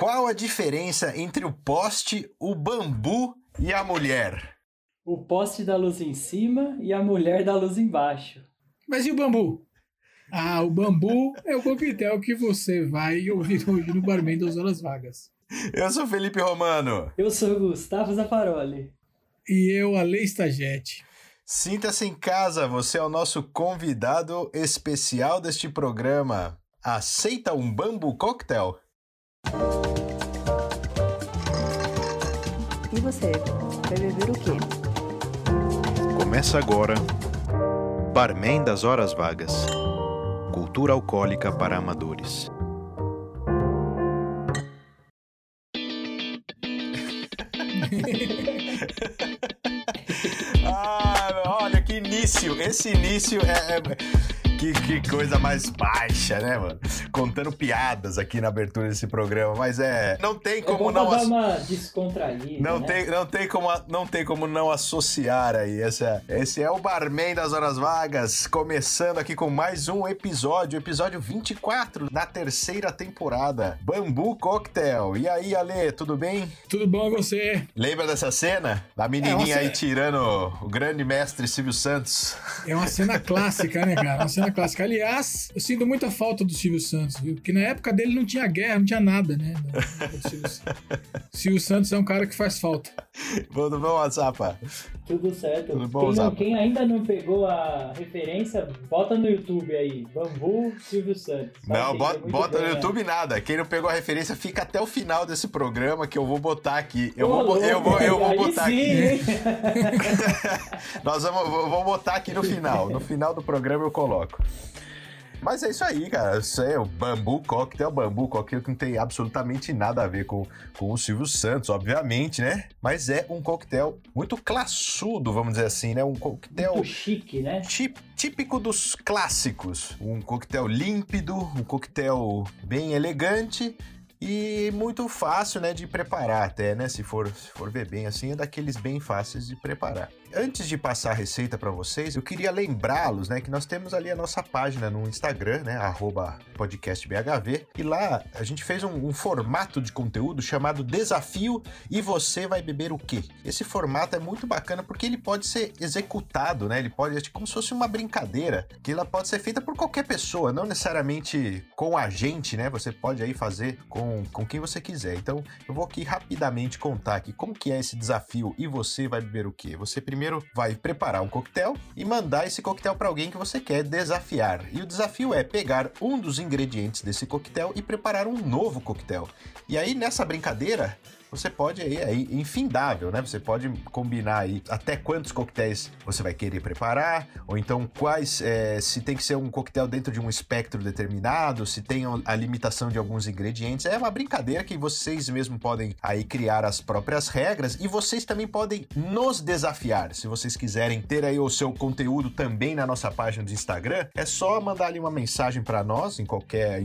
Qual a diferença entre o poste, o bambu e a mulher? O poste da luz em cima e a mulher da luz embaixo. Mas e o bambu? Ah, o bambu é o coquetel que você vai ouvir hoje no Barman das Horas Vagas. Eu sou Felipe Romano. Eu sou Gustavo Zafaroli. E eu, Ale Stagete. Sinta-se em casa, você é o nosso convidado especial deste programa. Aceita um bambu cocktail? E você, vai beber o quê? Começa agora Barman das Horas Vagas. Cultura alcoólica para amadores. ah, olha que início! Esse início é, é que, que coisa mais baixa, né, mano? Contando piadas aqui na abertura desse programa, mas é. Não tem É como bom não. dar uma descontraída, Não né? tem, não, tem como, não tem como não associar aí. Esse é, esse é o Barman das Horas Vagas, começando aqui com mais um episódio, episódio 24 da terceira temporada. Bambu Cocktail. E aí, Ale, tudo bem? Tudo bom e você? Lembra dessa cena? Da menininha É, aí tirando o grande mestre Silvio Santos. É uma cena clássica, né, cara? Uma cena clássica. Aliás, eu sinto muita falta do Silvio Santos, viu? Porque na época dele não tinha guerra, não tinha nada, né? Silvio Santos. Silvio Santos é um cara que faz falta. Tudo bom, WhatsApp? Tudo certo. Tudo bom, quem, não- quem ainda não pegou a referência, bota no YouTube aí. Bambu Silvio Santos. Vai Não, bota, bota no né? YouTube nada. Quem não pegou a referência, fica até o final desse programa que eu vou botar aqui. Eu Ô, vou, bo- eu louco, vou, eu vou botar sim, aqui. hein? Nós vamos, vou botar aqui no final. No final do programa eu coloco. Mas é isso aí, cara. Isso é o Bambu Cocktail. Bambu Cocktail que não tem absolutamente nada a ver com, com o Silvio Santos, obviamente, né? Mas é um coquetel muito classudo, vamos dizer assim, né? Um coquetel Muito chique, né? Tí- típico dos clássicos. Um coquetel límpido, um coquetel bem elegante e muito fácil, né, de preparar até, né? Se for, se for ver bem assim, é daqueles bem fáceis de preparar. Antes de passar a receita para vocês, eu queria lembrá-los, né, que nós temos ali a nossa página no Instagram, né, podcastbhv, e lá a gente fez um, um formato de conteúdo chamado Desafio e você vai beber o quê? Esse formato é muito bacana porque ele pode ser executado, né? Ele pode, é como se fosse uma brincadeira, que ela pode ser feita por qualquer pessoa, não necessariamente com a gente, né? Você pode aí fazer com, com quem você quiser. Então, eu vou aqui rapidamente contar aqui como que é esse desafio e você vai beber o quê? Você primeiro vai preparar um coquetel e mandar esse coquetel para alguém que você quer desafiar. E o desafio é pegar um dos ingredientes desse coquetel e preparar um novo coquetel. E aí nessa brincadeira, você pode aí, é infindável, né? Você pode combinar aí até quantos coquetéis você vai querer preparar, ou então quais, é, se tem que ser um coquetel dentro de um espectro determinado, se tem a limitação de alguns ingredientes. É uma brincadeira que vocês mesmo podem aí criar as próprias regras e vocês também podem nos desafiar. Se vocês quiserem ter aí o seu conteúdo também na nossa página do Instagram, é só mandar ali uma mensagem para nós em qualquer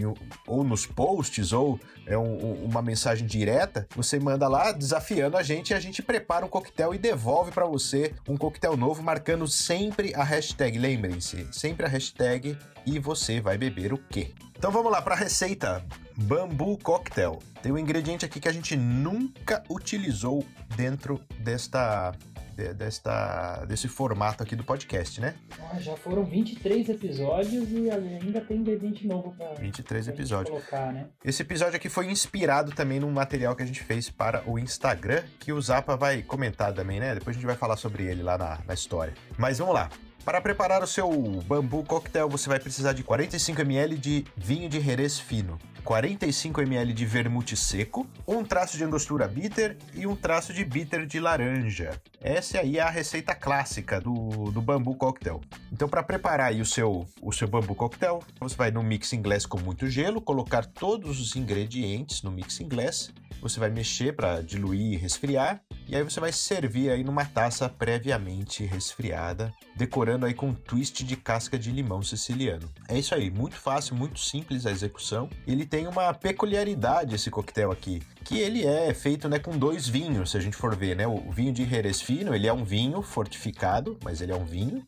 ou nos posts ou é um- uma mensagem direta. Você manda lá desafiando a gente e a gente prepara um coquetel e devolve para você um coquetel novo, marcando sempre a hashtag. Lembrem-se, sempre a hashtag e você vai beber o quê? Então vamos lá para a receita. Bambu Cocktail. Tem um ingrediente aqui que a gente nunca utilizou dentro desta, de- desta desse formato aqui do podcast, né? Ah, já foram 23 episódios e ainda tem ingrediente novo pra, 23 pra episódios. colocar, né? Esse episódio aqui foi inspirado também num material que a gente fez para o Instagram, que o Zapa vai comentar também, né? Depois a gente vai falar sobre ele lá na, na história. Mas vamos lá. Para preparar o seu bambu coquetel, você vai precisar de 45 ml de vinho de Jerez fino, 45 ml de vermute seco, um traço de angostura bitter e um traço de bitter de laranja. Essa aí é a receita clássica do, do bambu coquetel. Então, para preparar o seu, o seu bambu coquetel, você vai no mix inglês com muito gelo, colocar todos os ingredientes no mix inglês, você vai mexer para diluir e resfriar, e aí você vai servir aí numa taça previamente resfriada, decorando aí com um twist de casca de limão siciliano. É isso aí, muito fácil, muito simples a execução. Ele tem uma peculiaridade esse coquetel aqui, que ele é feito né, com dois vinhos, se a gente for ver, né? O vinho de Jerez fino, ele é um vinho fortificado, mas ele é um vinho.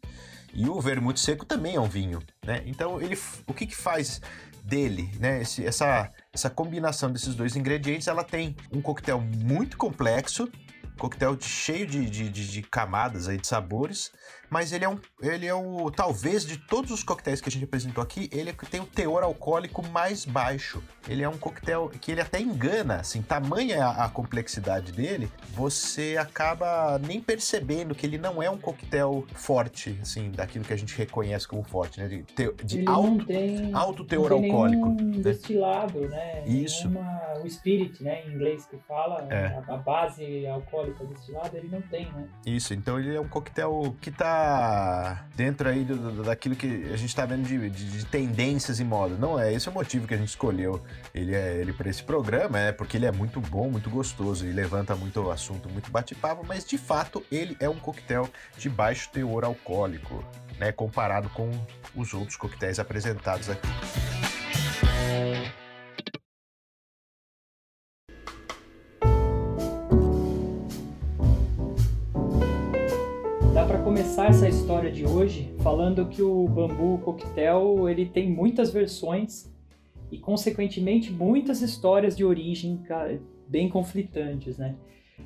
E o vermute seco também é um vinho, né? Então, ele, o que, que faz dele, né? Esse, essa, essa combinação desses dois ingredientes, ela tem um coquetel muito complexo, coquetel cheio de, de, de, de camadas aí de sabores, mas ele é um, ele é o talvez de todos os coquetéis que a gente apresentou aqui, ele tem o teor alcoólico mais baixo. Ele é um coquetel que ele até engana, assim, tamanha a, a complexidade dele, você acaba nem percebendo que ele não é um coquetel forte, assim, daquilo que a gente reconhece como forte, né? De, te- de Ele alto, tem, alto teor não tem alcoólico. né? destilado, né? Isso. Nenhuma, o spirit, né, em inglês que fala, É. a, a base alcoólica destilada, ele não tem, né? Isso, então ele é um coquetel que tá dentro aí do, do- daquilo que a gente tá vendo de, de- de tendências e moda. Não é esse é o motivo que a gente escolheu ele é ele para esse programa, é porque ele é muito bom, muito gostoso e levanta muito assunto, muito bate-papo, mas de fato ele é um coquetel de baixo teor alcoólico, né, comparado com os outros coquetéis apresentados aqui. Pra começar essa história de hoje falando que o Bambu Coquetel, ele tem muitas versões e consequentemente muitas histórias de origem bem conflitantes, né?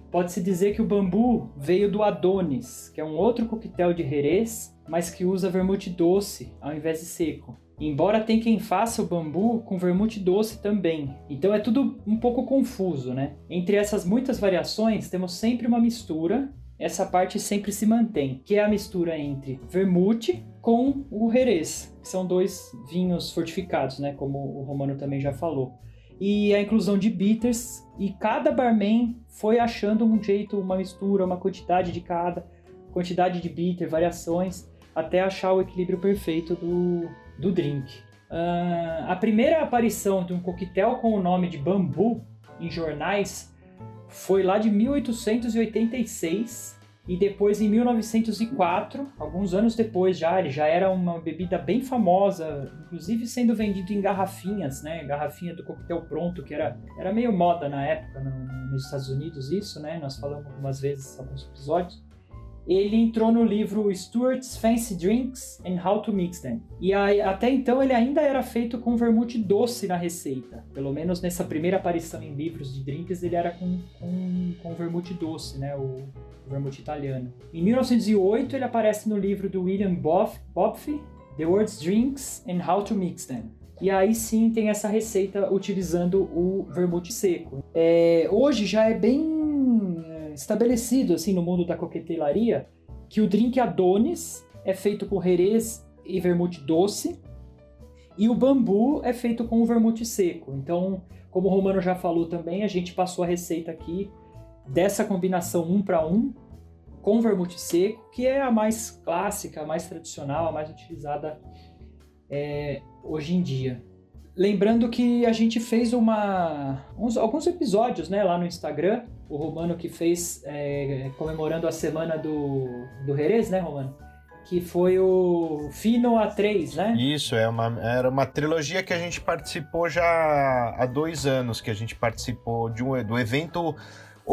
Pode-se dizer que o bambu veio do Adonis, que é um outro coquetel de Jerez, mas que usa vermute doce ao invés de seco. Embora tem quem faça o bambu com vermute doce também. Então é tudo um pouco confuso, né? Entre essas muitas variações, temos sempre uma mistura essa parte sempre se mantém, que é a mistura entre vermute com o Jerez, que são dois vinhos fortificados, né, como o Romano também já falou. E a inclusão de bitters, e cada barman foi achando um jeito, uma mistura, uma quantidade de cada, quantidade de bitter, variações, até achar o equilíbrio perfeito do, do drink. Ah, a primeira aparição de um coquetel com o nome de bambu em jornais foi lá de 1886 e depois em 1904, alguns anos depois já, ele já era uma bebida bem famosa, inclusive sendo vendido em garrafinhas, né? Garrafinha do coquetel pronto, que era, era meio moda na época no- nos Estados Unidos isso, né? Nós falamos algumas vezes alguns episódios. Ele entrou no livro Stuart's Fancy Drinks and How to Mix Them. E até então ele ainda era feito com vermute doce na receita. Pelo menos nessa primeira aparição em livros de drinks ele era com, com, com vermute doce, né? O, o vermute italiano. Em 1908 ele aparece no livro do William Boff, Bopfe, The World's Drinks and How to Mix Them. E aí sim tem essa receita utilizando o vermute seco. É, hoje já é bem estabelecido assim no mundo da coquetelaria que o drink Adonis é feito com Jerez e vermute doce e o bambu é feito com o vermute seco. Então, como o Romano já falou também, a gente passou a receita aqui dessa combinação um para um com vermute seco, que é a mais clássica, a mais tradicional, a mais utilizada é, hoje em dia. Lembrando que a gente fez uma, uns- alguns episódios né, lá no Instagram, o Romano que fez é, comemorando a semana do, do Jerez, né, Romano? Que foi o Fino A3, né? Isso, é uma, era uma trilogia que a gente participou já há dois anos, que a gente participou de um, do evento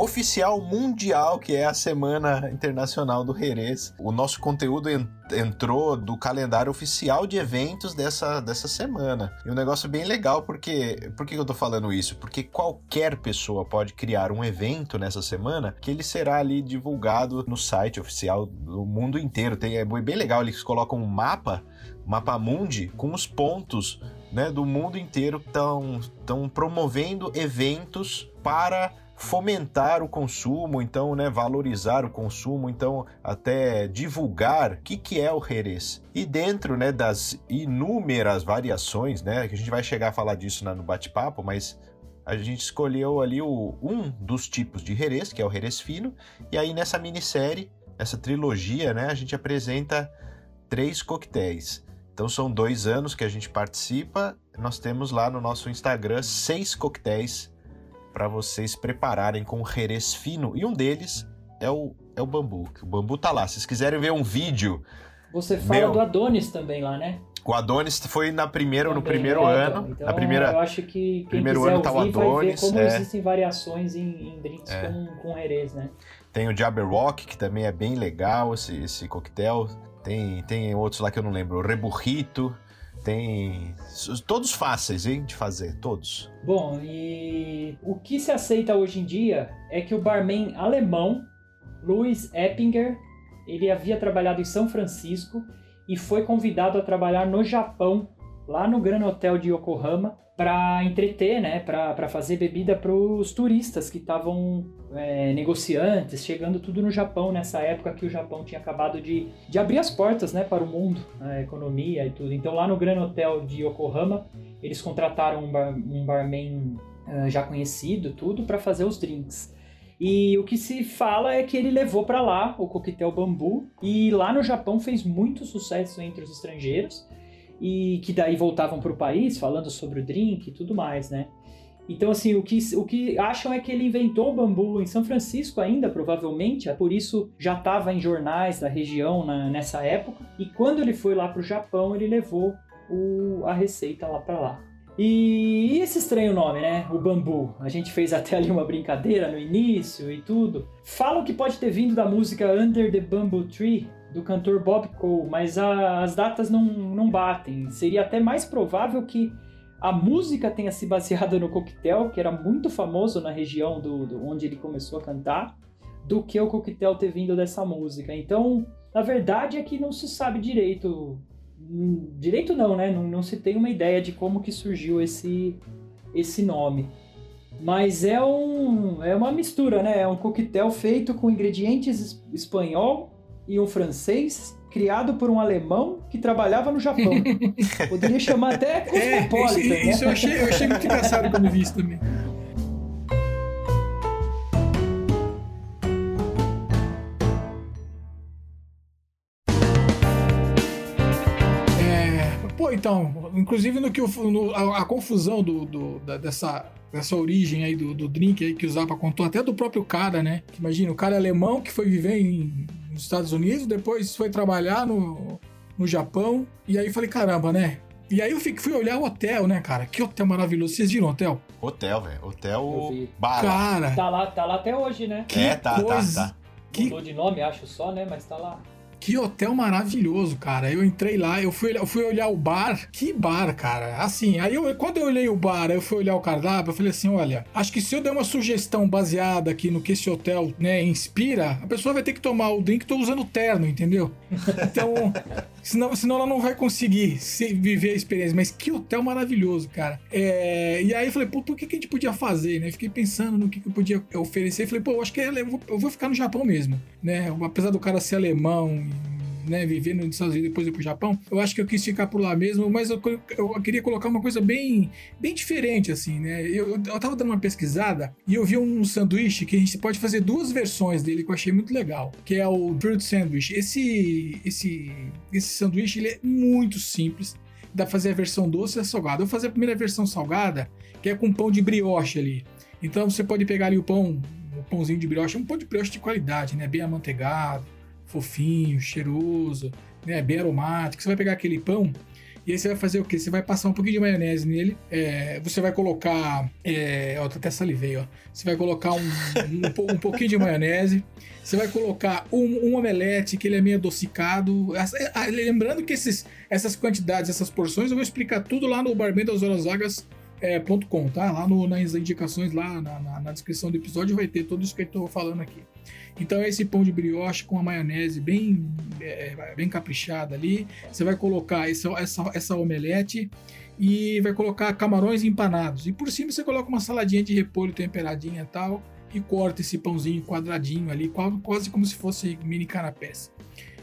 oficial mundial, que é a Semana Internacional do Jerez. O nosso conteúdo en- entrou do calendário oficial de eventos dessa, dessa semana. E um negócio bem legal, porque... Por que eu tô falando isso? Porque qualquer pessoa pode criar um evento nessa semana que ele será ali divulgado no site oficial do mundo inteiro. Tem, é bem legal, eles colocam um mapa Mapa Mundi com os pontos né, do mundo inteiro estão promovendo eventos para fomentar o consumo, então, né, valorizar o consumo, então, até divulgar o que, que é o Jerez. E dentro, né, das inúmeras variações, né, que a gente vai chegar a falar disso no bate-papo, mas a gente escolheu ali o, um dos tipos de Jerez, que é o Jerez fino, e aí nessa minissérie, essa trilogia, né, a gente apresenta três coquetéis. Então são dois anos que a gente participa. Nós temos lá no nosso Instagram seis coquetéis para vocês prepararem com Jerez fino. E um deles é o, é o bambu. O bambu tá lá. Se vocês quiserem ver um vídeo, Você fala Meu. do Adonis também lá, né? o Adonis foi na primeira, no Também, primeiro é, ano. Então, na primeira, eu acho que quem primeiro ano tá o ouvir vai ver Adonis, como é. existem variações em, em drinks É. com, com Jerez, né? Tem o Jabberwock, que também é bem legal esse, esse coquetel. Tem, tem outros lá que eu não lembro. O Reburrito. Tem. Todos fáceis, hein, de fazer, todos. Bom, e o que se aceita hoje em dia é que o barman alemão, Louis Eppinger, ele havia trabalhado em São Francisco e foi convidado a trabalhar no Japão, lá no Gran Hotel de Yokohama, para entreter, né, para fazer bebida para os turistas que estavam é, negociantes, chegando tudo no Japão nessa época que o Japão tinha acabado de, de abrir as portas, né, para o mundo, a economia e tudo. Então lá no Gran Hotel de Yokohama eles contrataram um, bar, um barman uh, já conhecido, tudo para fazer os drinks. E o que se fala é que ele levou para lá o coquetel bambu e lá no Japão fez muito sucesso entre os estrangeiros e que daí voltavam para o país falando sobre o drink e tudo mais, né? Então, assim, o que, o que acham é que ele inventou o bambu em São Francisco ainda, provavelmente, é por isso já estava em jornais da região na, nessa época. E quando ele foi lá para o Japão, ele levou o, a receita lá para lá. E esse estranho nome, né? O bambu. A gente fez até ali uma brincadeira no início e tudo. Falam que pode ter vindo da música Under the Bamboo Tree, do cantor Bob Cole, mas a, as datas não, não batem. Seria até mais provável que a música tenha se baseado no coquetel, que era muito famoso na região do, do, onde ele começou a cantar, do que o coquetel ter vindo dessa música. Então, a verdade é que não se sabe direito. Hum, direito não, né? Não, não se tem uma ideia de como que surgiu esse, esse nome. Mas é, um, é uma mistura, né? É um coquetel feito com ingredientes espanhol e um francês criado por um alemão que trabalhava no Japão. Poderia chamar até cosmopolita. É, isso, isso né? eu, achei, eu achei muito engraçado quando vi isso também. É, pô, então, inclusive no que no, a, a, confusão do, do da, dessa, dessa origem aí do, do drink aí que o Zappa contou, até do próprio cara, né? Imagina, o cara é alemão que foi viver em nos Estados Unidos, depois foi trabalhar no, no Japão. E aí falei, caramba, né? E aí eu fui olhar o hotel, né, cara? Que hotel maravilhoso. Vocês viram o hotel? Hotel, velho. Hotel Bala. Cara. Tá lá, tá lá até hoje, né? Que é, tá, tá coisa... tá, tá. Mudou de nome, acho só, né? Mas tá lá. Que hotel maravilhoso, cara. Eu entrei lá, eu fui, eu fui olhar o bar. Que bar, cara. Assim, aí eu, quando eu olhei o bar, eu fui olhar o cardápio, eu falei assim: olha, acho que se eu der uma sugestão baseada aqui no que esse hotel, né, inspira, a pessoa vai ter que tomar o drink, tô usando terno, entendeu? Então, senão, senão ela não vai conseguir se, viver a experiência. Mas que hotel maravilhoso, cara. É, e aí eu falei, pô, por que, que a gente podia fazer, né? Fiquei pensando no que, que eu podia oferecer. Falei, pô, acho que eu vou, eu vou ficar no Japão mesmo, né? Apesar do cara ser alemão né, vivendo nos Estados Unidos depois ir pro Japão, eu acho que eu quis ficar por lá mesmo, mas eu, eu queria colocar uma coisa bem, bem diferente, assim, né? Eu, eu tava dando uma pesquisada e eu vi um sanduíche que a gente pode fazer duas versões dele que eu achei muito legal, que é o Fruit Sandwich. Esse, esse, esse sanduíche ele é muito simples, dá pra fazer a versão doce e a salgada. Eu vou fazer a primeira versão salgada, que é com pão de brioche ali. Então você pode pegar ali o pão, o pãozinho de brioche, um pão de brioche de qualidade, né? Bem amanteigado fofinho, cheiroso, né, bem aromático. Você vai pegar aquele pão e aí você vai fazer o que? Você vai passar um pouquinho de maionese nele. É, você vai colocar. É, ó, até salivei, ó. Você vai colocar um, um, um pouquinho de maionese. Você vai colocar um, um, omelete que ele é meio adocicado. Lembrando que esses, essas quantidades, essas porções, eu vou explicar tudo lá no Barman das Horas Vagas é, .com, tá? Lá no, nas indicações, lá na, na, na, descrição do episódio vai ter tudo isso que eu estou falando aqui. Então esse pão de brioche com a maionese bem, é, bem caprichada ali. Você vai colocar essa, essa, essa omelete e vai colocar camarões empanados. E por cima você coloca uma saladinha de repolho temperadinha e tal. E corta esse pãozinho quadradinho ali, quase como se fosse mini canapés.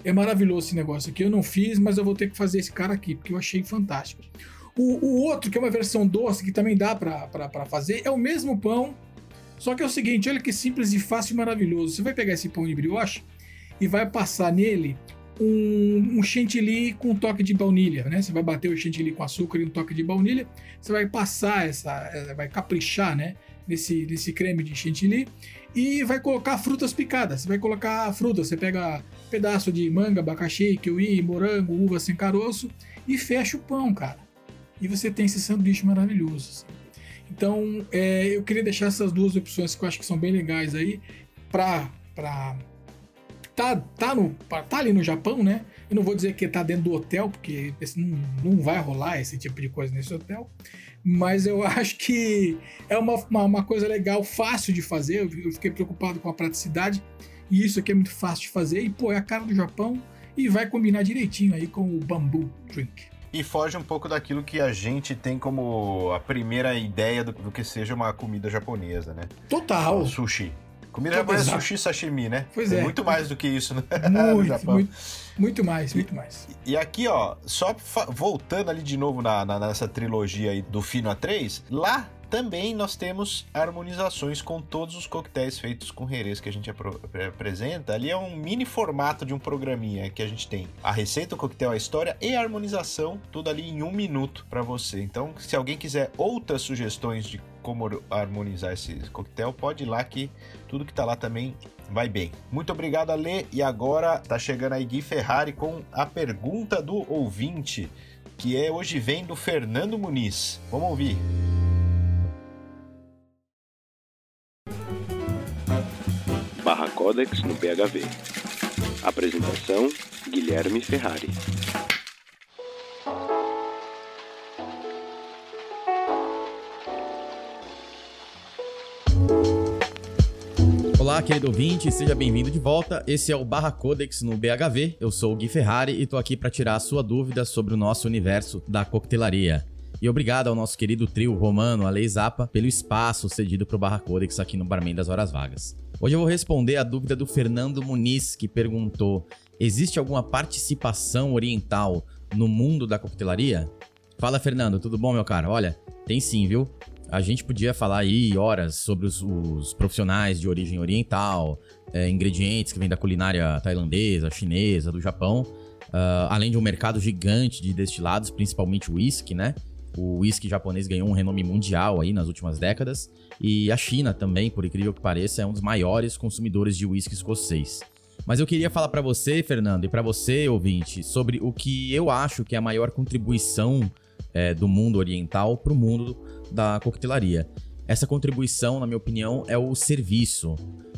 É maravilhoso esse negócio aqui. Eu não fiz, mas eu vou ter que fazer esse cara aqui, porque eu achei fantástico. O, o outro, que é uma versão doce, que também dá para fazer, é o mesmo pão, só que é o seguinte, olha que simples e fácil e maravilhoso. Você vai pegar esse pão de brioche e vai passar nele um, um, chantilly com um toque de baunilha, né? Você vai bater o chantilly com açúcar e um toque de baunilha. Você vai passar essa, eh, vai caprichar, né? Nesse, nesse creme de chantilly e vai colocar frutas picadas. Você vai colocar frutas. Você pega pedaço de manga, abacaxi, kiwi, morango, uva sem caroço e fecha o pão, cara. E você tem esse sanduíche maravilhoso. Assim. Então, é, eu queria deixar essas duas opções que eu acho que são bem legais aí para tá, tá, no, tá ali no Japão, né? Eu não vou dizer que tá dentro do hotel, porque não, não vai rolar esse tipo de coisa nesse hotel. Mas eu acho que é uma, uma, uma coisa legal, fácil de fazer. Eu fiquei preocupado com a praticidade. E isso aqui é muito fácil de fazer. E, pô, é a cara do Japão. E vai combinar direitinho aí com o Bamboo Drink. E foge um pouco daquilo que a gente tem como a primeira ideia do, do que seja uma comida japonesa, né? Total. Sushi. Comida japonesa é sushi sashimi, né? Pois é. Muito mais do que isso, né? Muito, muito, muito, mais, muito mais. E, e aqui, ó, só voltando ali de novo na, na, nessa trilogia aí do Fino A3, lá também nós temos harmonizações com todos os coquetéis feitos com Jerez que a gente apresenta. Ali é um mini formato de um programinha que a gente tem a receita, o coquetel, a história e a harmonização, tudo ali em um minuto para você. Então, se alguém quiser outras sugestões de como harmonizar esse coquetel, pode ir lá que tudo que tá lá também vai bem. Muito obrigado, Ale. E agora tá chegando aí Gui Ferrari com a pergunta do ouvinte, que é hoje vem do Fernando Muniz. Vamos ouvir. Codex no BHV. Apresentação: Guilherme Ferrari. Olá, querido ouvinte, seja bem-vindo de volta. Esse é o Barra Codex no BHV. Eu sou o Gui Ferrari e tô aqui para tirar a sua dúvida sobre o nosso universo da coquetelaria. E obrigado ao nosso querido trio romano, a Lei Zapa, pelo espaço cedido pro Barra Codex aqui no Barman das Horas Vagas. Hoje eu vou responder a dúvida do Fernando Muniz, que perguntou: existe alguma participação oriental no mundo da coquetelaria? Fala, Fernando, tudo bom, meu cara? Olha, tem sim, viu? A gente podia falar aí horas sobre os, os profissionais de origem oriental, é, ingredientes que vêm da culinária tailandesa, chinesa, do Japão, uh, além de um mercado gigante de destilados, principalmente whisky, né? O whisky japonês ganhou um renome mundial aí nas últimas décadas. E a China também, por incrível que pareça, é um dos maiores consumidores de whisky escocês. Mas eu queria falar para você, Fernando, e para você, ouvinte, sobre o que eu acho que é a maior contribuição é, do mundo oriental para o mundo da coquetelaria. Essa contribuição, na minha opinião, é o serviço,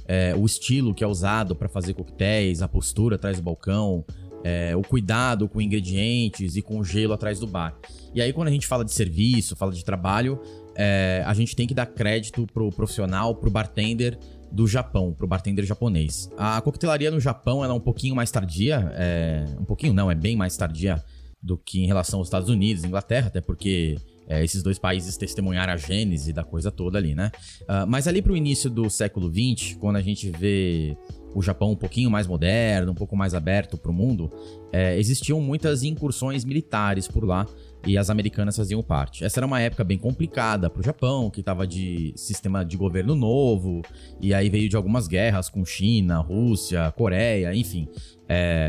é, o estilo que é usado para fazer coquetéis, a postura atrás do balcão, é, o cuidado com ingredientes e com o gelo atrás do bar. E aí, quando a gente fala de serviço, fala de trabalho, é, a gente tem que dar crédito pro profissional, pro bartender do Japão, pro bartender japonês. A coquetelaria no Japão ela é um pouquinho mais tardia, é, um pouquinho não, é bem mais tardia do que em relação aos Estados Unidos, Inglaterra, até porque é, esses dois países testemunharam a gênese da coisa toda ali, né? Uh, mas ali pro início do século XX, quando a gente vê o Japão um pouquinho mais moderno, um pouco mais aberto para o mundo, é, existiam muitas incursões militares por lá e as americanas faziam parte. Essa era uma época bem complicada para o Japão, que estava de sistema de governo novo, e aí veio de algumas guerras com China, Rússia, Coreia, enfim,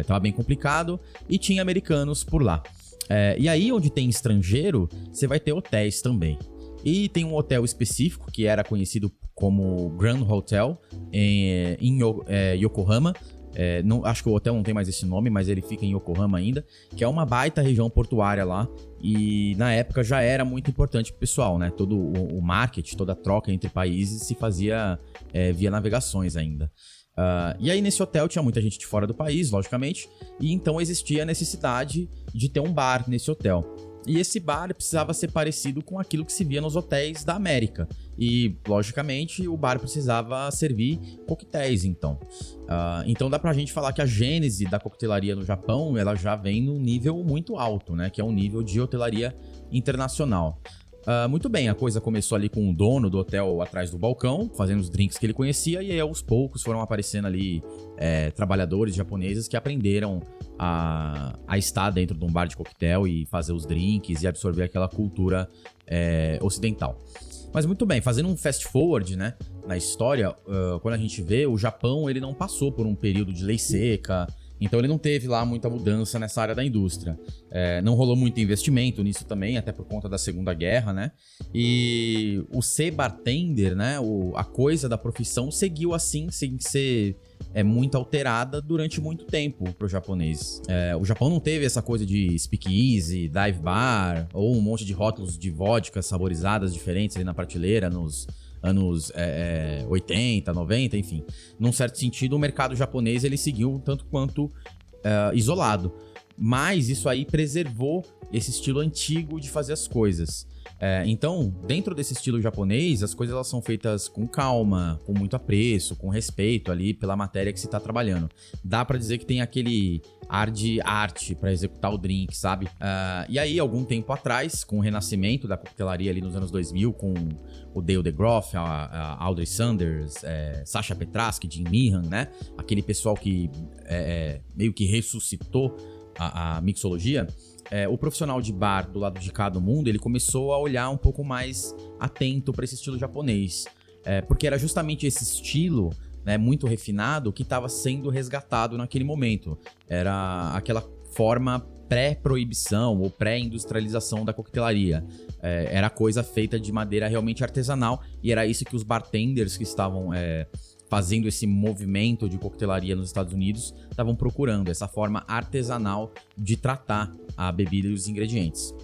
estava é, bem complicado e tinha americanos por lá. É, e aí, onde tem estrangeiro, você vai ter hotéis também. E tem um hotel específico que era conhecido como Grand Hotel em, em é, Yokohama. É, não, acho que o hotel não tem mais esse nome, mas ele fica em Yokohama ainda, que é uma baita região portuária lá. E na época já era muito importante pro pessoal, né? Todo o, o marketing, toda a troca entre países se fazia é, via navegações ainda. Uh, e aí nesse hotel tinha muita gente de fora do país, logicamente, e então existia a necessidade de ter um bar nesse hotel. E esse bar precisava ser parecido com aquilo que se via nos hotéis da América. E, logicamente, o bar precisava servir coquetéis, então. Uh, então dá pra gente falar que a gênese da coquetelaria no Japão, ela já vem num nível muito alto, né? Que é um nível de hotelaria internacional. Uh, muito bem, a coisa começou ali com o dono do hotel atrás do balcão, fazendo os drinks que ele conhecia, e aí aos poucos foram aparecendo ali é, trabalhadores japoneses que aprenderam a, a estar dentro de um bar de coquetel e fazer os drinks e absorver aquela cultura é, ocidental. Mas muito bem, fazendo um fast forward, né, na história, uh, quando a gente vê, o Japão ele não passou por um período de lei seca, então ele não teve lá muita mudança nessa área da indústria. É, não rolou muito investimento nisso também, até por conta da Segunda Guerra, né? E o ser bartender, né? O, a coisa da profissão seguiu assim, sem ser é muito alterada durante muito tempo pro japonês. É, o Japão não teve essa coisa de speakeasy, dive bar, ou um monte de rótulos de vodka saborizadas diferentes ali na prateleira, nos anos é, 80, 90, enfim. Num certo sentido, o mercado japonês ele seguiu um tanto quanto é, isolado. Mas isso aí preservou esse estilo antigo de fazer as coisas. É, então, dentro desse estilo japonês, as coisas elas são feitas com calma, com muito apreço, com respeito ali pela matéria que se está trabalhando. Dá para dizer que tem aquele ar de arte para executar o drink, sabe? Uh, e aí, algum tempo atrás, com o renascimento da coquetelaria ali nos anos 2000, com o Dale DeGroff, a, a Audrey Sanders, é, Sasha Petraski, Jim Meehan, né? Aquele pessoal que é, é meio que ressuscitou a, a mixologia é, o profissional de bar do lado de cá do mundo, ele começou a olhar um pouco mais atento para esse estilo japonês. É, porque era justamente esse estilo né, muito refinado que estava sendo resgatado naquele momento. Era aquela forma pré-proibição ou pré-industrialização da coquetelaria. É, era coisa feita de madeira realmente artesanal e era isso que os bartenders que estavam é, fazendo esse movimento de coquetelaria nos Estados Unidos estavam procurando essa forma artesanal de tratar a bebida e os ingredientes.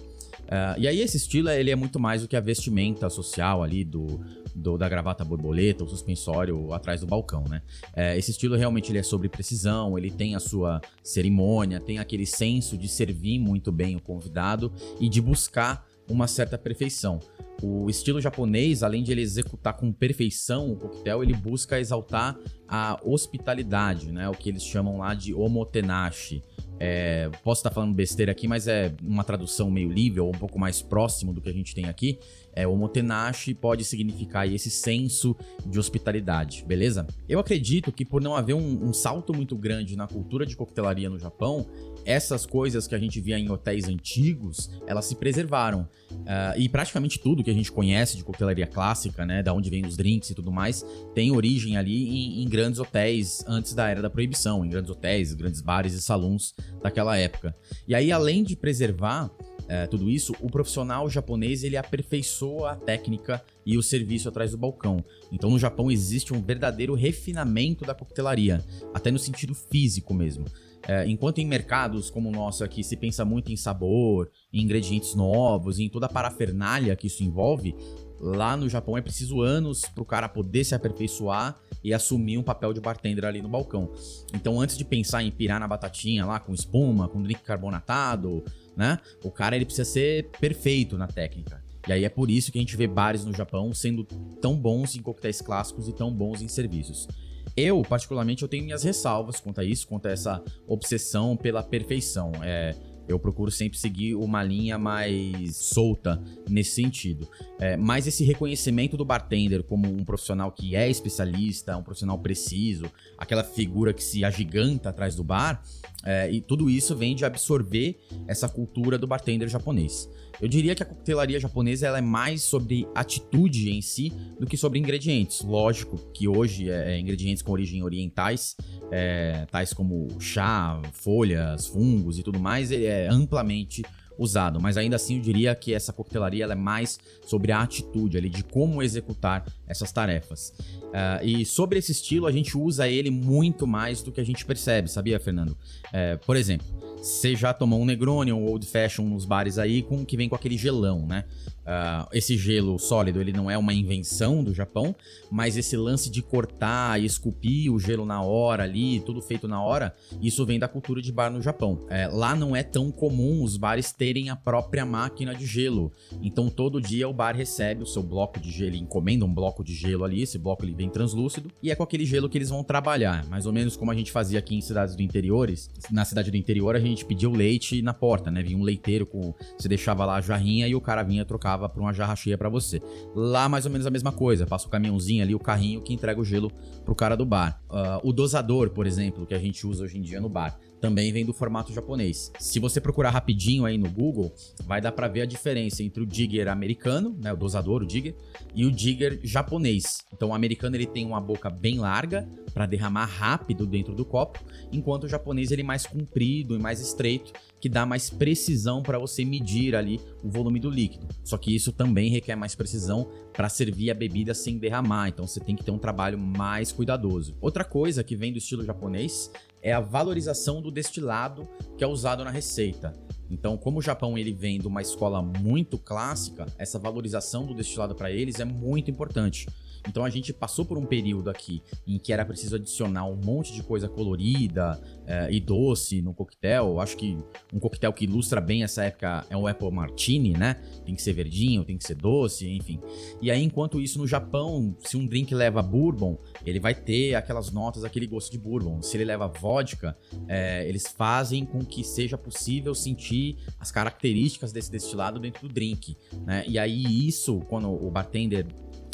Uh, e aí esse estilo ele é muito mais do que a vestimenta social ali do, do da gravata borboleta, o suspensório atrás do balcão, né? Uh, esse estilo realmente ele é sobre precisão, ele tem a sua cerimônia, tem aquele senso de servir muito bem o convidado e de buscar uma certa perfeição. O estilo japonês, além de ele executar com perfeição o coquetel, ele busca exaltar a hospitalidade, né? O que eles chamam lá de omotenashi. É, posso estar falando besteira aqui, mas é uma tradução meio livre ou um pouco mais próximo do que a gente tem aqui. É, omotenashi pode significar esse senso de hospitalidade, beleza? Eu acredito que por não haver um, um salto muito grande na cultura de coquetelaria no Japão, essas coisas que a gente via em hotéis antigos, elas se preservaram. Uh, e praticamente tudo que a gente conhece de coquetelaria clássica, né, da onde vem os drinks e tudo mais, tem origem ali em, em grandes hotéis antes da era da proibição, em grandes hotéis, grandes bares e salões daquela época. E aí, além de preservar é, tudo isso, o profissional japonês ele aperfeiçoa a técnica e o serviço atrás do balcão. Então no Japão existe um verdadeiro refinamento da coquetelaria, até no sentido físico mesmo. É, enquanto em mercados como o nosso aqui se pensa muito em sabor, em ingredientes novos, em toda a parafernália que isso envolve, lá no Japão é preciso anos para o cara poder se aperfeiçoar e assumir um papel de bartender ali no balcão. Então, antes de pensar em pirar na batatinha lá com espuma, com drink carbonatado, né? O cara ele precisa ser perfeito na técnica. E aí é por isso que a gente vê bares no Japão sendo tão bons em coquetéis clássicos e tão bons em serviços. Eu, particularmente, eu tenho minhas ressalvas quanto a isso, quanto a essa obsessão pela perfeição. É, eu procuro sempre seguir uma linha mais solta nesse sentido. É, mas esse reconhecimento do bartender como um profissional que é especialista, um profissional preciso, aquela figura que se agiganta atrás do bar, é, e tudo isso vem de absorver essa cultura do bartender japonês. Eu diria que a coquetelaria japonesa ela é mais sobre atitude em si do que sobre ingredientes. Lógico que hoje é, é ingredientes com origem orientais, é, tais como chá, folhas, fungos e tudo mais, é amplamente usado, mas ainda assim eu diria que essa coquetelaria ela é mais sobre a atitude ali, de como executar essas tarefas. Uh, e sobre esse estilo, a gente usa ele muito mais do que a gente percebe, sabia, Fernando? Uh, por exemplo, você já tomou um Negroni ou um Old Fashion nos bares aí com que vem com aquele gelão, né? Uh, esse gelo sólido, ele não é uma invenção do Japão, mas esse lance de cortar e esculpir o gelo na hora ali, tudo feito na hora, isso vem da cultura de bar no Japão. É, lá não é tão comum os bares terem a própria máquina de gelo. Então todo dia o bar recebe o seu bloco de gelo, encomenda um bloco de gelo ali, esse bloco ele vem translúcido, e é com aquele gelo que eles vão trabalhar. Mais ou menos como a gente fazia aqui em cidades do interiores. Na cidade do interior a gente pedia o leite na porta, né? Vinha um leiteiro com. Você deixava lá a jarrinha e o cara vinha trocava pra uma jarra cheia pra você. Lá, mais ou menos a mesma coisa. Passa o caminhãozinho ali, o carrinho que entrega o gelo pro cara do bar. Uh, o dosador, por exemplo, que a gente usa hoje em dia no bar também vem do formato japonês. Se você procurar rapidinho aí no Google, vai dar para ver a diferença entre o digger americano, né, o dosador, o digger, e o digger japonês. Então o americano ele tem uma boca bem larga para derramar rápido dentro do copo, enquanto o japonês ele é mais comprido e mais estreito, que dá mais precisão para você medir ali o volume do líquido. Só que isso também requer mais precisão para servir a bebida sem derramar, então você tem que ter um trabalho mais cuidadoso. Outra coisa que vem do estilo japonês é a valorização do destilado que é usado na receita. Então, como o Japão ele vem de uma escola muito clássica, essa valorização do destilado para eles é muito importante. Então a gente passou por um período aqui em que era preciso adicionar um monte de coisa colorida é, e doce no coquetel. Acho que um coquetel que ilustra bem essa época é o Apple Martini, né? Tem que ser verdinho, tem que ser doce, enfim. E aí, enquanto isso, no Japão, se um drink leva bourbon, ele vai ter aquelas notas, aquele gosto de bourbon. Se ele leva vodka, é, eles fazem com que seja possível sentir as características desse destilado dentro do drink, né? E aí isso, quando o bartender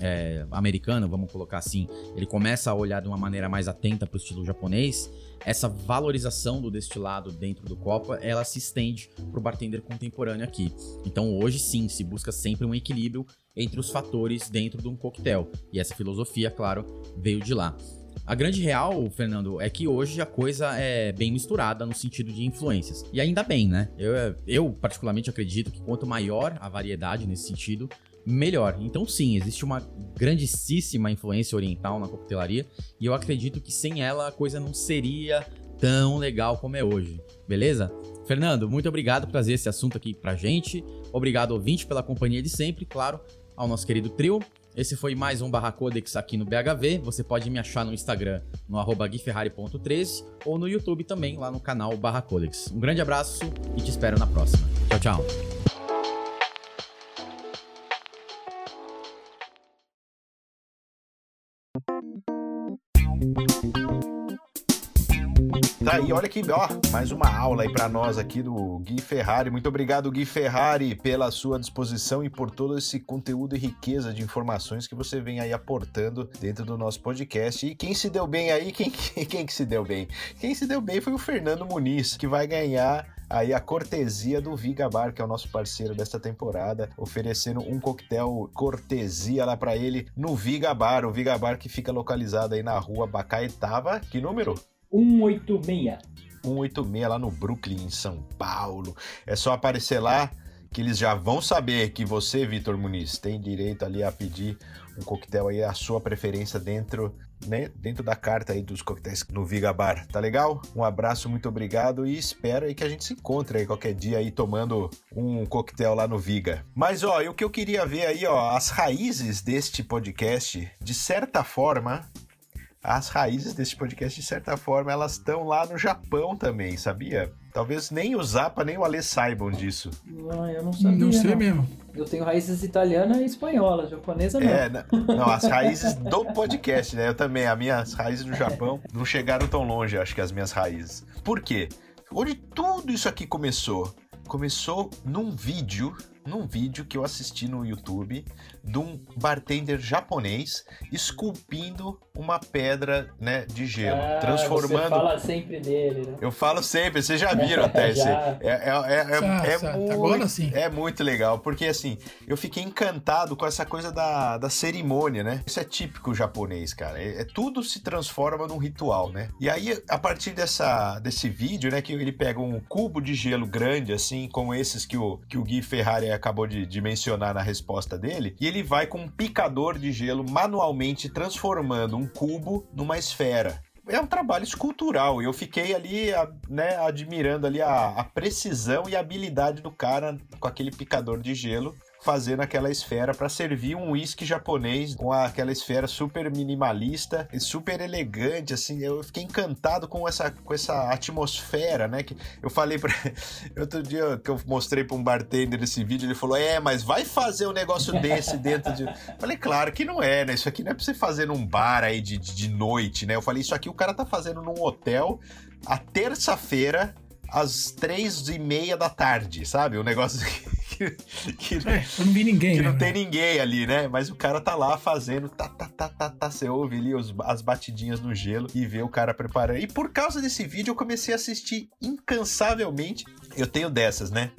é, americano, vamos colocar assim, ele começa a olhar de uma maneira mais atenta para o estilo japonês, essa valorização do destilado dentro do copo, ela se estende para o bartender contemporâneo aqui. Então hoje sim, se busca sempre um equilíbrio entre os fatores dentro de um coquetel. E essa filosofia, claro, veio de lá. A grande real, Fernando, é que hoje a coisa é bem misturada no sentido de influências. E ainda bem, né? Eu, eu particularmente acredito que quanto maior a variedade nesse sentido, melhor. Então, sim, existe uma grandíssima influência oriental na coquetelaria e eu acredito que sem ela a coisa não seria tão legal como é hoje. Beleza? Fernando, muito obrigado por trazer esse assunto aqui pra gente. Obrigado, ouvinte, pela companhia de sempre, claro, ao nosso querido trio. Esse foi mais um Barra Codex aqui no BHV. Você pode me achar no Instagram, no arroba guiferrari.13 ou no YouTube também, lá no canal Barra Codex. Um grande abraço e te espero na próxima. Tchau, tchau. Tá aí, olha que, ó, mais uma aula aí para nós aqui do Gui Ferrari. Muito obrigado, Gui Ferrari, pela sua disposição e por todo esse conteúdo e riqueza de informações que você vem aí aportando dentro do nosso podcast. E quem se deu bem aí, quem, quem que se deu bem? Quem se deu bem foi o Fernando Muniz, que vai ganhar aí a cortesia do Viga Bar, que é o nosso parceiro desta temporada, oferecendo um coquetel cortesia lá para ele no Viga Bar, o Viga Bar que fica localizado aí na rua Bacaetava. Que número? 186. 186 lá no Brooklyn, em São Paulo. É só aparecer lá que eles já vão saber que você, Vitor Muniz, tem direito ali a pedir um coquetel aí, a sua preferência dentro, né, dentro da carta aí dos coquetéis no Viga Bar. Tá legal? Um abraço, muito obrigado e espero aí que a gente se encontre aí qualquer dia aí tomando um coquetel lá no Viga. Mas ó, o que eu queria ver aí, ó, as raízes deste podcast, de certa forma, as raízes desse podcast, de certa forma, elas estão lá no Japão também, sabia? Talvez nem o Zapa nem o Ale saibam disso. Não, eu não sabia. Não sei não. mesmo. Eu tenho raízes italiana e espanhola, japonesa não. É, na- não, as raízes do podcast, né? Eu também, as minhas raízes no Japão não chegaram tão longe, acho que as minhas raízes. Por quê? Onde tudo isso aqui começou? Começou num vídeo, num vídeo que eu assisti no YouTube de um bartender japonês esculpindo uma pedra, né, de gelo, Ah, transformando Você fala sempre dele, né? Eu falo sempre, vocês já viram até esse. Já. É, é, é, é, Já, é já. muito, Agora sim. é muito legal, porque assim, eu fiquei encantado com essa coisa da, da cerimônia, né? Isso é típico japonês, cara. É, é- tudo se transforma num ritual, né? E aí, a partir dessa, desse vídeo, né, que ele pega um cubo de gelo grande, assim, como esses que o, que o Gui Ferrari acabou de, de mencionar na resposta dele, e ele vai com um picador de gelo manualmente transformando um cubo numa esfera é um trabalho escultural. e Eu fiquei ali, né, admirando ali a, a precisão e a habilidade do cara com aquele picador de gelo fazendo aquela esfera para servir um whisky japonês com aquela esfera super minimalista e super elegante assim eu fiquei encantado com essa com essa atmosfera né que eu falei para outro dia que eu mostrei para um bartender esse vídeo ele falou é mas vai fazer um negócio desse dentro de falei claro que não é né isso aqui não é para você fazer num bar aí de, de de noite né eu falei isso aqui o cara tá fazendo num hotel a terça-feira às três e meia da tarde, sabe? Um negócio que, que, É, eu não vi ninguém, que né? não tem ninguém ali, né? Mas o cara tá lá fazendo, tá, tá, tá, tá, tá. Você ouve ali os- as batidinhas no gelo e vê o cara preparando. E por causa desse vídeo eu comecei a assistir incansavelmente. Eu tenho dessas, né?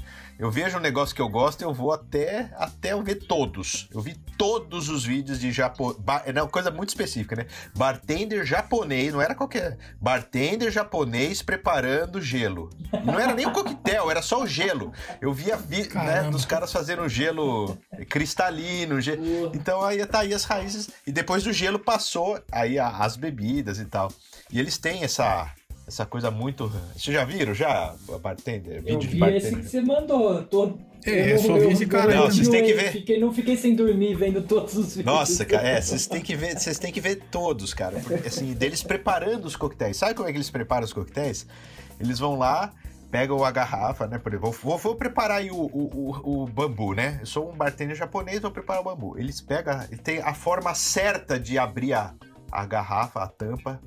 Eu vejo um negócio que eu gosto, eu vou até, até eu ver todos. Eu vi todos os vídeos de Japão. É uma coisa muito específica, né? Bartender japonês, não era qualquer. Bartender japonês preparando gelo. Não era nem o coquetel, era só o gelo. Eu via vi, né, dos caras fazendo gelo cristalino. ge- Porra. Então aí tá aí as raízes. E depois do gelo passou aí as bebidas e tal. E eles têm essa essa coisa muito. Vocês já viram já, bartender? Eu Vídeo de vi bartender. esse que você mandou. Tô... É, eu só vi esse cara Não, vocês têm que ver. Fiquei, não fiquei sem dormir vendo todos os vídeos. Nossa, cara, é, vocês têm que ver, vocês têm que ver todos, cara. Porque, assim, deles preparando os coquetéis. Sabe como é que eles preparam os coquetéis? Eles vão lá, pegam a garrafa, né? Por exemplo, vou, vou preparar aí o, o, o, o bambu, né? Eu sou um bartender japonês, vou preparar o bambu. Eles pegam, ele tem a forma certa de abrir a, a garrafa, a tampa.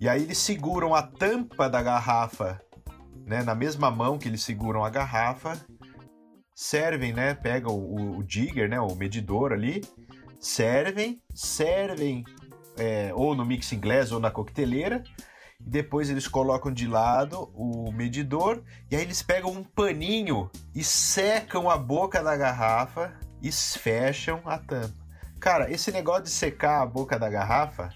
E aí eles seguram a tampa da garrafa, né? Na mesma mão que eles seguram a garrafa. Servem, né? Pegam o, o jigger, né? O medidor ali. Servem, servem é, ou no mix inglês ou na coqueteleira. E depois eles colocam de lado o medidor. E aí eles pegam um paninho e secam a boca da garrafa e fecham a tampa. Cara, esse negócio de secar a boca da garrafa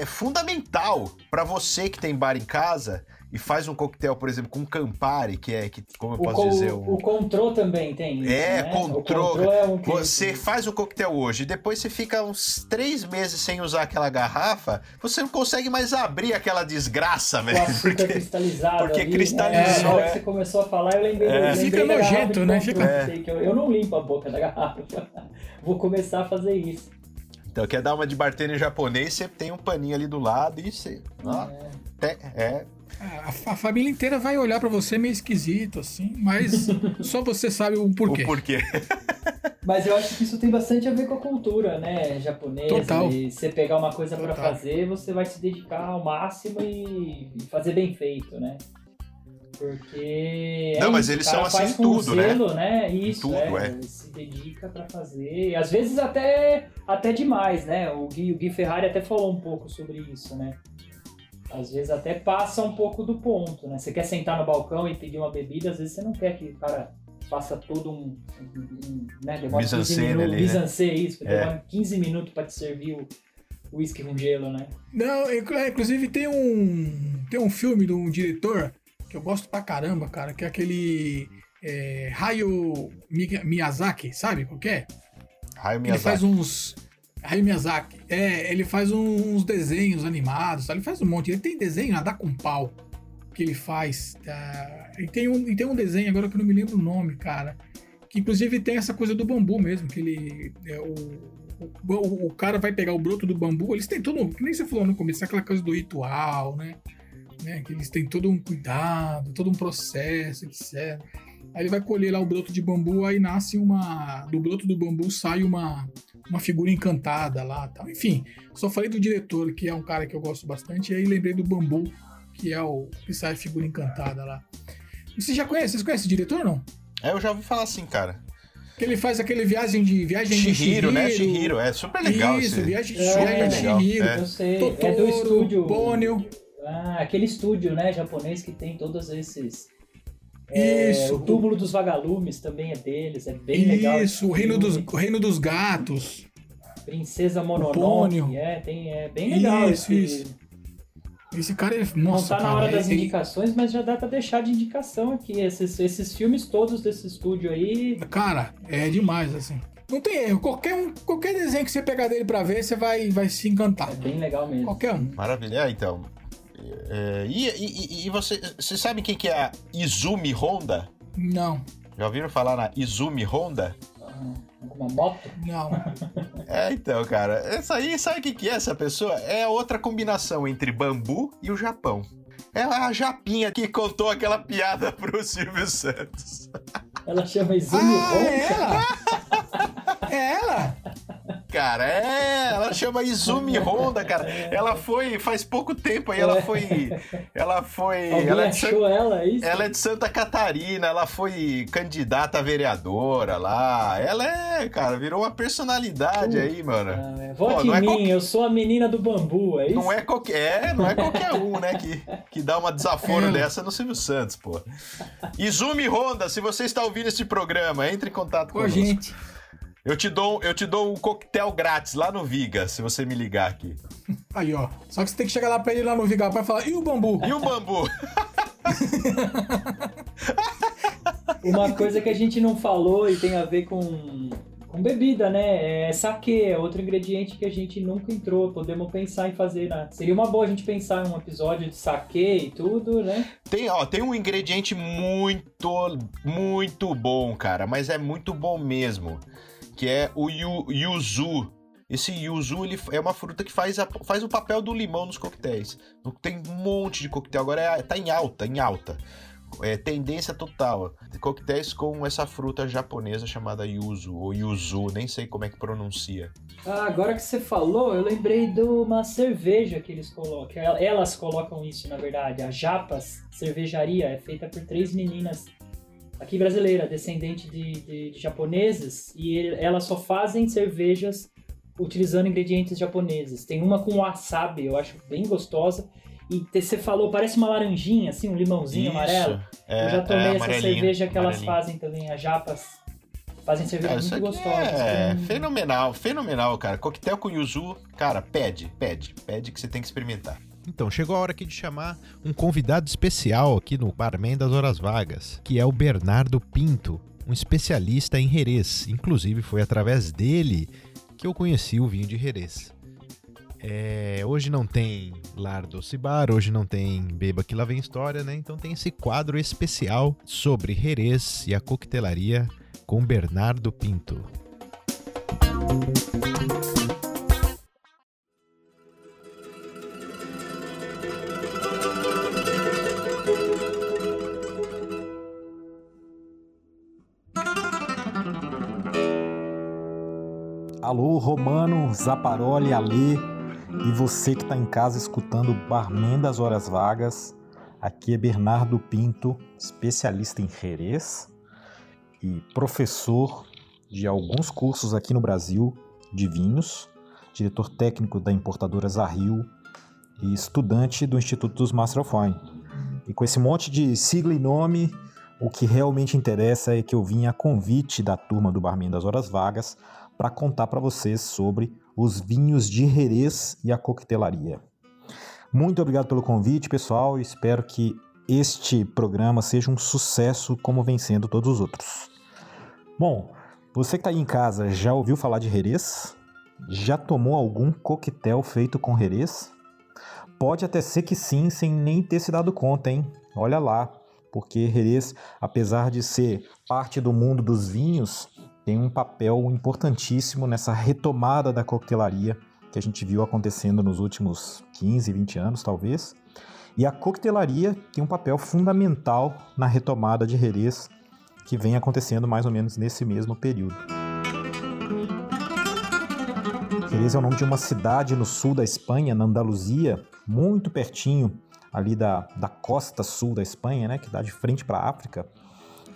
é fundamental para você que tem bar em casa e faz um coquetel, por exemplo, com Campari, que é, que, como eu O, posso co- dizer, o um... Control também tem isso, É, né? Control. O Control é um que- Você faz o coquetel hoje, depois você fica uns três meses sem usar aquela garrafa, você não consegue mais abrir aquela desgraça, velho. Porque cristalizado porque ali. cristalizou, É, na hora é. que você começou a falar, eu lembrei, É. eu lembrei Fica da garrafa nojento, né? Fica- sei que Eu, eu não limpo a boca da garrafa. Vou começar a fazer isso. Então, quer dar uma de bartender japonês, você tem um paninho ali do lado e você. ó, É. te- é, A, a família inteira vai olhar pra você meio esquisito, assim, mas só você sabe o porquê. o porquê. Mas eu acho que isso tem bastante a ver com a cultura, né, japonesa. Total. E você pegar uma coisa pra Total. fazer, você vai se dedicar ao máximo e, e fazer bem feito, né? Porque. é Não, mas isso, eles são assim em tudo, né? zelo, né? Isso, tudo, é, é. Dedica pra fazer. E às vezes até, até demais, né? O Gui, o Gui Ferrari até falou um pouco sobre isso, né? Às vezes até passa um pouco do ponto, né? Você quer sentar no balcão e pedir uma bebida, às vezes você não quer que o cara faça todo um. um, um né? Demora 15 Mise-en-scène minutos. ali, né? Isso. É. Demora 15 minutos pra te servir o whisky com gelo, né? Não, é, inclusive tem um tem um filme de um diretor que eu gosto pra caramba, cara, que é aquele é, Miyazaki, sabe qual que é? Raio Ele faz Miyazaki. uns Hayao Miyazaki, é, ele faz uns desenhos animados, ele faz um monte, ele tem desenho a dar com pau que ele faz, tá? e tem um e tem um desenho agora que eu não me lembro o nome, cara, que inclusive tem essa coisa do bambu mesmo, que ele é, o, o, o cara vai pegar o broto do bambu, eles têm todo, que nem você falou no começo, aquela coisa do ritual, né? né? Que eles têm todo um cuidado, todo um processo, etc. Aí ele vai colher lá o broto de bambu, aí nasce uma. Do broto do bambu sai uma, uma figura encantada lá tal. Enfim, só falei do diretor, que é um cara que eu gosto bastante, e aí lembrei do bambu, que é o que sai a figura encantada lá. E Você já conhece? Vocês conhecem o diretor ou não? É, eu já ouvi falar assim, cara. Que ele faz aquele viagem de viagem de Shihiro, né? Shihiro, é super legal Isso, esse. viagem, super viagem de legal. Shihiro. É. Eu sei. é do Totoro, estúdio. Pônio. Ah, aquele estúdio, né, japonês que tem todos esses. É, Isso. o túmulo dos vagalumes também é deles, é bem legal. esse Isso, o reino dos, o reino dos gatos. Princesa. Mononoke, é, tem, é bem legal Isso, esse. isso. Esse cara é. Não Nossa, tá na cara, hora das ele- indicações, mas já dá pra deixar de indicação aqui. Esses, esses filmes todos desse estúdio aí. Cara, é demais, assim. Não tem erro. Qualquer, um, qualquer desenho que você pegar dele pra ver, você vai, vai se encantar. É bem legal mesmo. Qualquer um. Maravilha. É, então. É, e, e, e você, você sabe quem que é a Izumi Honda? Não, Já ouviram falar na Izumi Honda? Alguma moto? não. É, então, cara, essa aí, sabe o que, que é essa pessoa? É a outra combinação entre bambu e o Japão. É a Japinha que contou aquela piada pro Silvio Santos. Ela chama Izumi ah, Honda. é ela? É ela? Cara, é, ela chama Izumi Honda, cara. Ela foi, faz pouco tempo aí, ela foi, ela foi, Alguém ela é, ela, é isso? ela é de Santa Catarina, ela foi candidata a vereadora lá. Ela é, cara, virou uma personalidade aí, mano. É, Vote Pô, não em é mim, qualquer- eu sou a menina do bambu, é isso? Não é qualquer, é, não é qualquer um, né, que, que dá uma desaforo É. dessa no Silvio Santos, pô. Izumi Honda, se você está ouvindo esse programa, entre em contato Com a gente. Eu te dou, eu te dou um coquetel grátis lá no Viga, se você me ligar aqui. Aí, ó. Só que você tem que chegar lá pra ele lá no Vigapá e falar, e o bambu? E o bambu? Uma coisa que a gente não falou e tem a ver com, com Com bebida, né? É saque, é outro ingrediente que a gente nunca entrou. Podemos pensar em fazer, né? Seria uma boa a gente pensar em um episódio de saque e tudo, né? Tem, ó, tem um ingrediente muito, muito bom, cara, mas é muito bom mesmo, que é o yu, yuzu. Esse yuzu ele é uma fruta que faz, a, faz o papel do limão nos coquetéis. Tem um monte de coquetel, agora é, tá em alta, em alta. É tendência total. Coquetéis com essa fruta japonesa chamada yuzu, ou yuzu, nem sei como é que pronuncia. Ah, agora que você falou, eu lembrei de uma cerveja que eles colocam. Elas colocam isso, na verdade. A Japas Cervejaria é feita por três meninas aqui brasileira, descendente de, de, de japoneses, e ele, elas só fazem cervejas utilizando ingredientes japoneses. Tem uma com wasabi, eu acho bem gostosa. E você falou, parece uma laranjinha, assim, um limãozinho Isso, amarelo. É, eu já tomei é, essa cerveja que elas fazem também, as japas. Fazem cerveja Cara, isso muito gostosa. é fenomenal, fenomenal, cara. Coquetel com yuzu, cara, pede, pede, pede que você tem que experimentar. Então, chegou a hora aqui de chamar um convidado especial aqui no Barman das Horas Vagas, que é o Bernardo Pinto, um especialista em Jerez. Inclusive, foi através dele que eu conheci o vinho de Jerez. É, hoje não tem Lar Doce Bar, hoje não tem Beba Que Lá Vem História, né? Então tem esse quadro especial sobre Jerez e a coquetelaria com Bernardo Pinto. Alô, Romano, Zaparoli, Alê e você que está em casa escutando Barman das Horas Vagas. Aqui é Bernardo Pinto, especialista em Jerez e professor de alguns cursos aqui no Brasil de vinhos, diretor técnico da importadora Zahil e estudante do Instituto dos Master of Wine. E com esse monte de sigla e nome, o que realmente interessa é que eu vim a convite da turma do Barman das Horas Vagas para contar para vocês sobre os vinhos de Jerez e a coquetelaria. Muito obrigado pelo convite, pessoal, espero que este programa seja um sucesso como vem sendo todos os outros. Bom, você que está aí em casa já ouviu falar de Jerez? Já tomou algum coquetel feito com Jerez? Pode até ser que sim, sem nem ter se dado conta, hein? Olha lá, porque Jerez, apesar de ser parte do mundo dos vinhos, tem um papel importantíssimo nessa retomada da coquetelaria que a gente viu acontecendo nos últimos 15, 20 anos, talvez. E a coquetelaria tem um papel fundamental na retomada de Jerez, que vem acontecendo mais ou menos nesse mesmo período. Jerez é o nome de uma cidade no sul da Espanha, na Andaluzia, muito pertinho ali da, da costa sul da Espanha, né, que dá de frente para a África.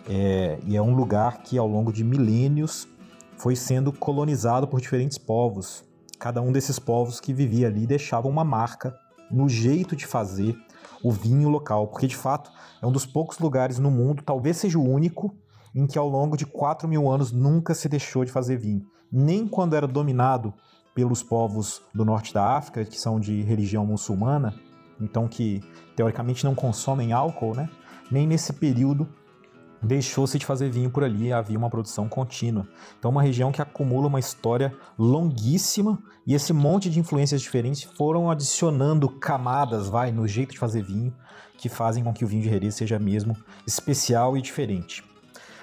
É, e é um lugar que ao longo de milênios foi sendo colonizado por diferentes povos. Cada um desses povos que vivia ali deixava uma marca no jeito de fazer o vinho local, porque de fato é um dos poucos lugares no mundo, talvez seja o único, em que ao longo de 4 mil anos nunca se deixou de fazer vinho. Nem quando era dominado pelos povos do norte da África, que são de religião muçulmana, então que teoricamente não consomem álcool, né? Nem nesse período deixou-se de fazer vinho por ali, havia uma produção contínua. Então, uma região que acumula uma história longuíssima e esse monte de influências diferentes foram adicionando camadas, vai, no jeito de fazer vinho, que fazem com que o vinho de Jerez seja mesmo especial e diferente.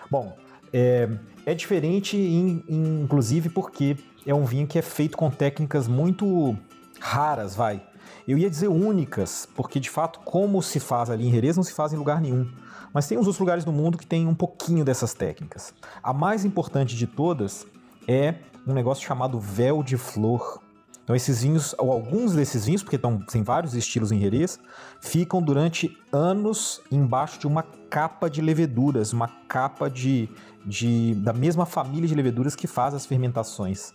Bom, é, é diferente, in- inclusive, porque é um vinho que é feito com técnicas muito raras, vai. Eu ia dizer únicas, porque de fato, como se faz ali em Jerez, não se faz em lugar nenhum. Mas tem uns outros lugares do mundo que tem um pouquinho dessas técnicas. A mais importante de todas é um negócio chamado véu de flor. Então esses vinhos, ou alguns desses vinhos, porque estão, tem vários estilos em Jerez, ficam durante anos embaixo de uma capa de leveduras, uma capa de, de da mesma família de leveduras que faz as fermentações.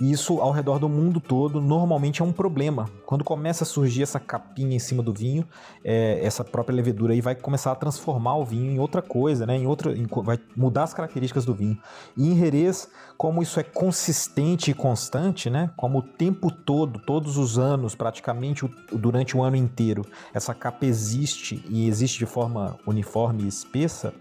E isso ao redor do mundo todo normalmente é um problema. Quando começa a surgir essa capinha em cima do vinho, é, essa própria levedura aí vai começar a transformar o vinho em outra coisa, né? Em outra, em vai mudar as características do vinho. E em Jerez, como isso é consistente e constante, né? Como o tempo todo, todos os anos, praticamente o- durante o ano inteiro, essa capa existe e existe de forma uniforme e espessa,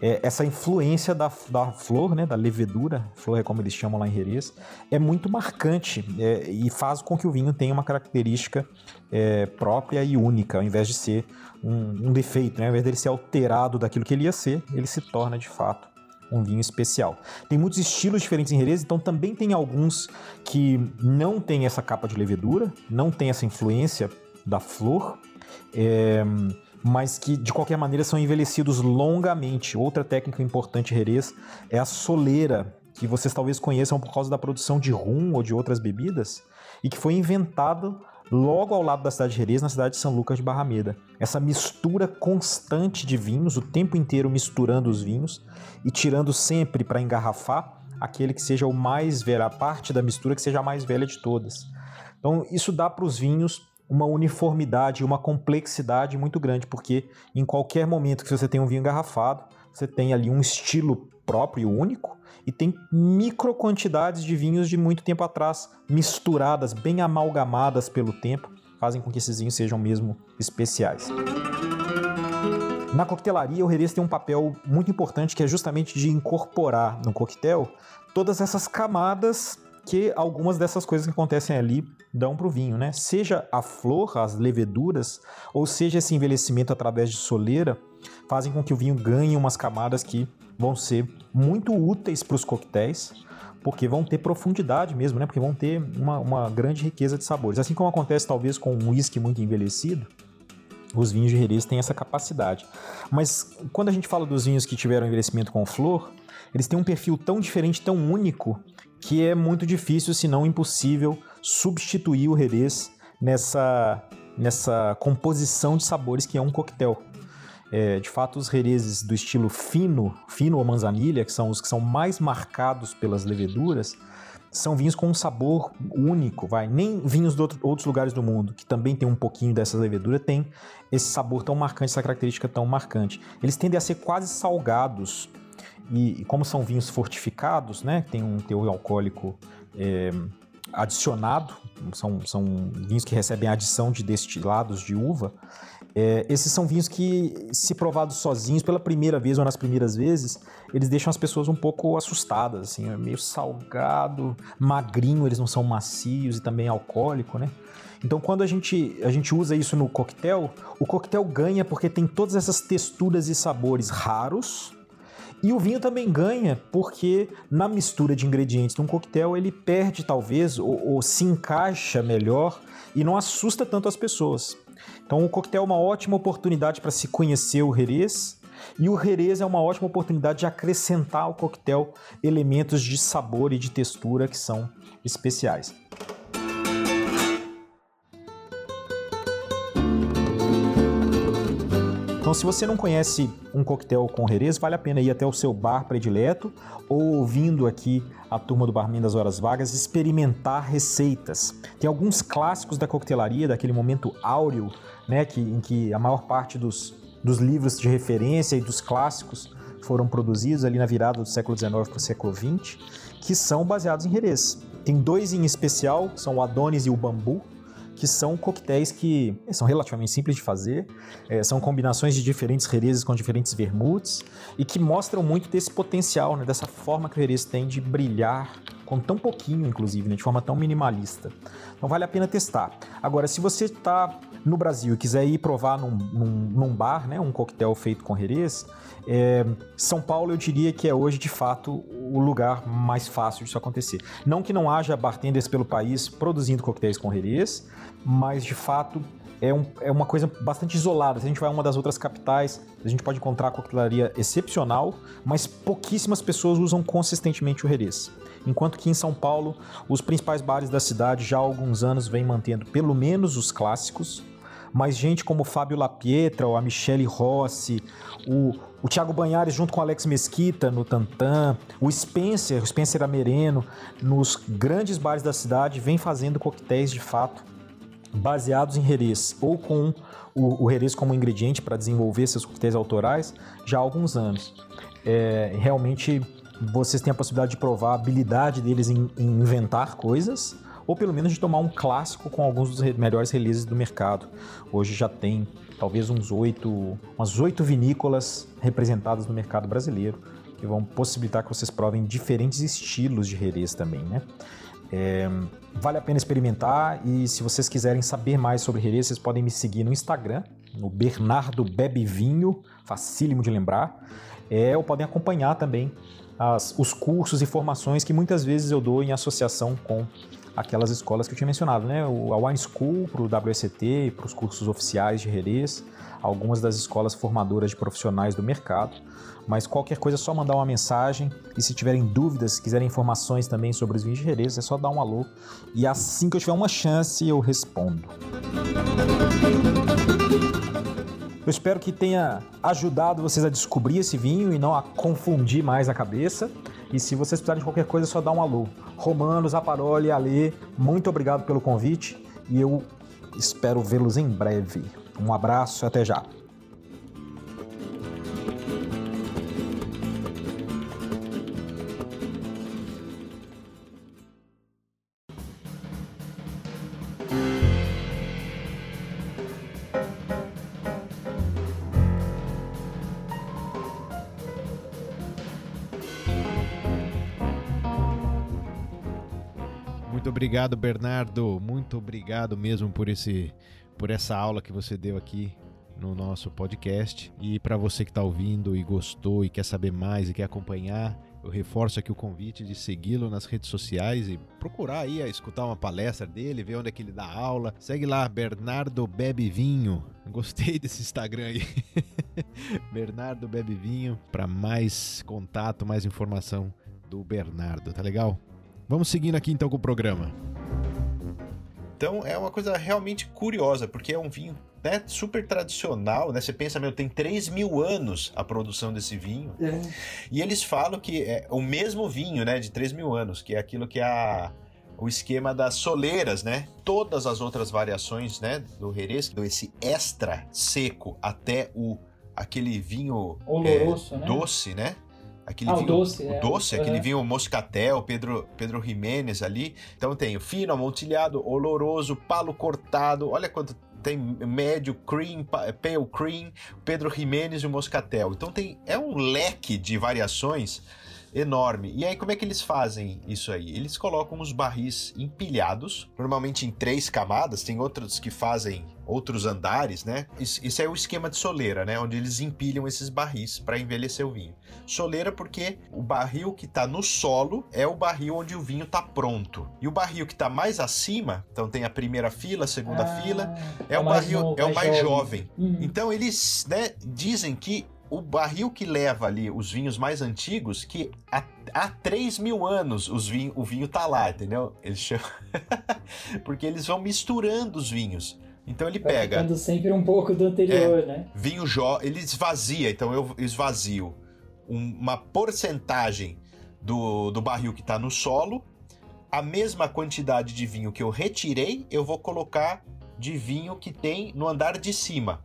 é, essa influência da, da flor, né, da levedura, flor é como eles chamam lá em Jerez, é muito marcante é, e faz com que o vinho tenha uma característica é, própria e única, ao invés de ser um, um defeito, né? ao invés dele ser alterado daquilo que ele ia ser, ele se torna de fato um vinho especial. Tem muitos estilos diferentes em Jerez, então também tem alguns que não tem essa capa de levedura, não tem essa influência da flor. É, mas que de qualquer maneira são envelhecidos longamente. Outra técnica importante Jerez é a soleira, que vocês talvez conheçam por causa da produção de rum ou de outras bebidas, e que foi inventado logo ao lado da cidade de Jerez, na cidade de São Lucas de Barrameda. Essa mistura constante de vinhos, o tempo inteiro misturando os vinhos e tirando sempre para engarrafar aquele que seja o mais velho, a parte da mistura que seja a mais velha de todas. Então, isso dá para os vinhos uma uniformidade, uma complexidade muito grande, porque em qualquer momento que você tem um vinho engarrafado, você tem ali um estilo próprio, único, e tem micro quantidades de vinhos de muito tempo atrás, misturadas, bem amalgamadas pelo tempo, fazem com que esses vinhos sejam mesmo especiais. Na coquetelaria, o Jerez tem um papel muito importante que é justamente de incorporar no coquetel todas essas camadas que algumas dessas coisas que acontecem ali dão para o vinho, né? Seja a flor, as leveduras, ou seja esse envelhecimento através de soleira, fazem com que o vinho ganhe umas camadas que vão ser muito úteis para os coquetéis, porque vão ter profundidade mesmo, né? Porque vão ter uma, uma grande riqueza de sabores. Assim como acontece talvez com um whisky muito envelhecido, os vinhos de Jerez têm essa capacidade. Mas quando a gente fala dos vinhos que tiveram envelhecimento com flor, eles têm um perfil tão diferente, tão único, que é muito difícil, se não impossível, substituir o Jerez nessa, nessa composição de sabores que é um coquetel. É, de fato, os Jerezes do estilo fino, fino ou manzanilha, que são os que são mais marcados pelas leveduras, são vinhos com um sabor único, vai. Nem vinhos de outro, outros lugares do mundo, que também tem um pouquinho dessa levedura, tem esse sabor tão marcante, essa característica tão marcante. Eles tendem a ser quase salgados, e, como são vinhos fortificados, né, tem um teor alcoólico é, adicionado, são, são vinhos que recebem adição de destilados de uva, é, esses são vinhos que, se provados sozinhos pela primeira vez ou nas primeiras vezes, eles deixam as pessoas um pouco assustadas, assim, é meio salgado, magrinho, eles não são macios e também alcoólico, né? Então, quando a gente, a gente usa isso no coquetel, o coquetel ganha porque tem todas essas texturas e sabores raros, e o vinho também ganha porque na mistura de ingredientes de um coquetel ele perde talvez ou, ou se encaixa melhor e não assusta tanto as pessoas. Então o coquetel é uma ótima oportunidade para se conhecer o Jerez e o Jerez é uma ótima oportunidade de acrescentar ao coquetel elementos de sabor e de textura que são especiais. Então, se você não conhece um coquetel com Jerez, vale a pena ir até o seu bar predileto ou ouvindo aqui a turma do Barman das Horas Vagas experimentar receitas. Tem alguns clássicos da coquetelaria, daquele momento áureo, né, que, em que a maior parte dos, dos livros de referência e dos clássicos foram produzidos ali na virada do século XIX para o século XX, que são baseados em Jerez. Tem dois em especial, são o Adonis e o Bambu, que são coquetéis que são relativamente simples de fazer, é, são combinações de diferentes herezes com diferentes vermutes e que mostram muito desse potencial, né, dessa forma que o herês tem de brilhar com tão pouquinho, inclusive, né, de forma tão minimalista. Então vale a pena testar. Agora, se você está no Brasil e quiser ir provar num, num, num bar, né, um coquetel feito com herês, é, São Paulo eu diria que é hoje de fato o lugar mais fácil disso acontecer. Não que não haja bartenders pelo país produzindo coquetéis com herês, mas de fato é, um, é, uma coisa bastante isolada. Se a gente vai a uma das outras capitais, a gente pode encontrar coquetelaria excepcional, mas pouquíssimas pessoas usam consistentemente o Jerez. Enquanto que em São Paulo, os principais bares da cidade já há alguns anos vêm mantendo pelo menos os clássicos, mas gente como Fábio Lapietra, ou a Michele Rossi, o, o Thiago Banhares junto com o Alex Mesquita no Tantan, o Spencer, o Spencer Amereno, nos grandes bares da cidade, vem fazendo coquetéis de fato baseados em Jerez ou com o, o como ingrediente para desenvolver seus coquetéis autorais já há alguns anos. É, realmente vocês têm a possibilidade de provar a habilidade deles em, em inventar coisas, ou pelo menos de tomar um clássico com alguns dos re- melhores releases do mercado. Hoje já tem talvez uns oito, umas oito vinícolas representadas no mercado brasileiro que vão possibilitar que vocês provem diferentes estilos de Jerez também, né? É, vale a pena experimentar e se vocês quiserem saber mais sobre Jerez, vocês podem me seguir no Instagram, no Bernardo Bebe Vinho, facílimo de lembrar. É, ou podem acompanhar também as- os cursos e formações que muitas vezes eu dou em associação com aquelas escolas que eu tinha mencionado, né? O, a Wine School para o WSET, para os cursos oficiais de Jerez, algumas das escolas formadoras de profissionais do mercado. Mas qualquer coisa é só mandar uma mensagem e se tiverem dúvidas, quiserem informações também sobre os vinhos de Jerez, é só dar um alô e assim que eu tiver uma chance eu respondo. Eu espero que tenha ajudado vocês a descobrir esse vinho e não a confundir mais a cabeça. E se vocês precisarem de qualquer coisa, é só dar um alô. Romano, Zaparoli, Alê, muito obrigado pelo convite e eu espero vê-los em breve. Um abraço e até já. Muito obrigado, Bernardo. Muito obrigado mesmo por esse por essa aula que você deu aqui no nosso podcast. E para você que está ouvindo e gostou e quer saber mais e quer acompanhar, eu reforço aqui o convite de segui-lo nas redes sociais e procurar aí a escutar uma palestra dele, ver onde é que ele dá aula. Segue lá, Bernardo Bebe Vinho. Gostei desse Instagram aí. Bernardo Bebe Vinho para mais contato, mais informação do Bernardo, tá legal? Vamos seguindo aqui então com o programa. Então é uma coisa realmente curiosa, porque é um vinho né, super tradicional, né? Você pensa, meu, tem 3 mil anos a produção desse vinho. É. E eles falam que é o mesmo vinho, né, de 3 mil anos, que é aquilo que é a, o esquema das soleiras, né? Todas as outras variações, né, do Jerez, esse extra seco até o aquele vinho Oloroso, é, né? doce, né? Aquele Ah, o vinho, doce, o é. doce, aquele vinho moscatel, Pedro, Pedro Jiménez ali. Então tem o fino, amontilhado, oloroso, palo cortado. Olha quanto tem médio, cream, pa- pale cream, Pedro Jiménez e o moscatel. Então tem é um leque de variações enorme. E aí como é que eles fazem isso aí? Eles colocam os barris empilhados, normalmente em três camadas. Tem outros que fazem outros andares, né? Isso, é o esquema de soleira, né? Onde eles empilham esses barris para envelhecer o vinho. Soleira porque o barril que está no solo é o barril onde o vinho está pronto. E o barril que está mais acima, então tem a primeira fila, a segunda Ah, fila, é o mais barril, novo, é o mais jovem. Uhum. Então eles né, dizem que o barril que leva ali os vinhos mais antigos, que há, há 3 mil anos os vinho, o vinho tá lá, entendeu? Eles chamam... Porque eles vão misturando os vinhos. Então ele Vai pega ficando sempre um pouco do anterior, né? vinho jó, ele esvazia, então eu esvazio um- uma porcentagem do, do barril que está no solo, a mesma quantidade de vinho que eu retirei, eu vou colocar de vinho que tem no andar de cima.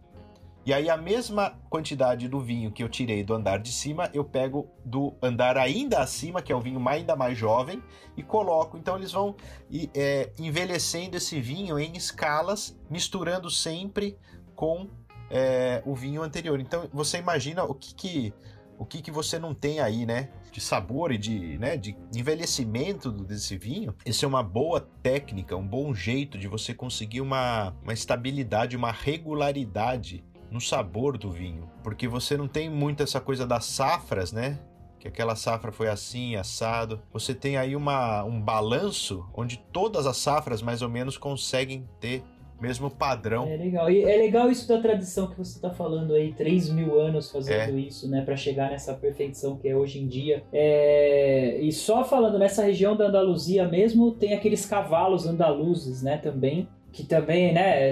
E aí a mesma quantidade do vinho que eu tirei do andar de cima, eu pego do andar ainda acima, que é o vinho ainda mais jovem, e coloco. Então eles vão é, envelhecendo esse vinho em escalas, misturando sempre com é, o vinho anterior. Então você imagina o que que, o que, que você não tem aí, né? De sabor e de, né, de envelhecimento desse vinho. Isso é uma boa técnica, um bom jeito de você conseguir uma, uma estabilidade, uma regularidade no sabor do vinho. Porque você não tem muito essa coisa das safras, né? Que aquela safra foi assim, assado. Você tem aí uma, um balanço onde todas as safras mais ou menos conseguem ter mesmo padrão. É legal. E é legal isso da tradição que você está falando aí, 3 mil anos fazendo É. isso, né? Para chegar nessa perfeição que é hoje em dia. É, E só falando nessa região da Andaluzia mesmo, tem aqueles cavalos andaluzes, né? Também. Que também, né,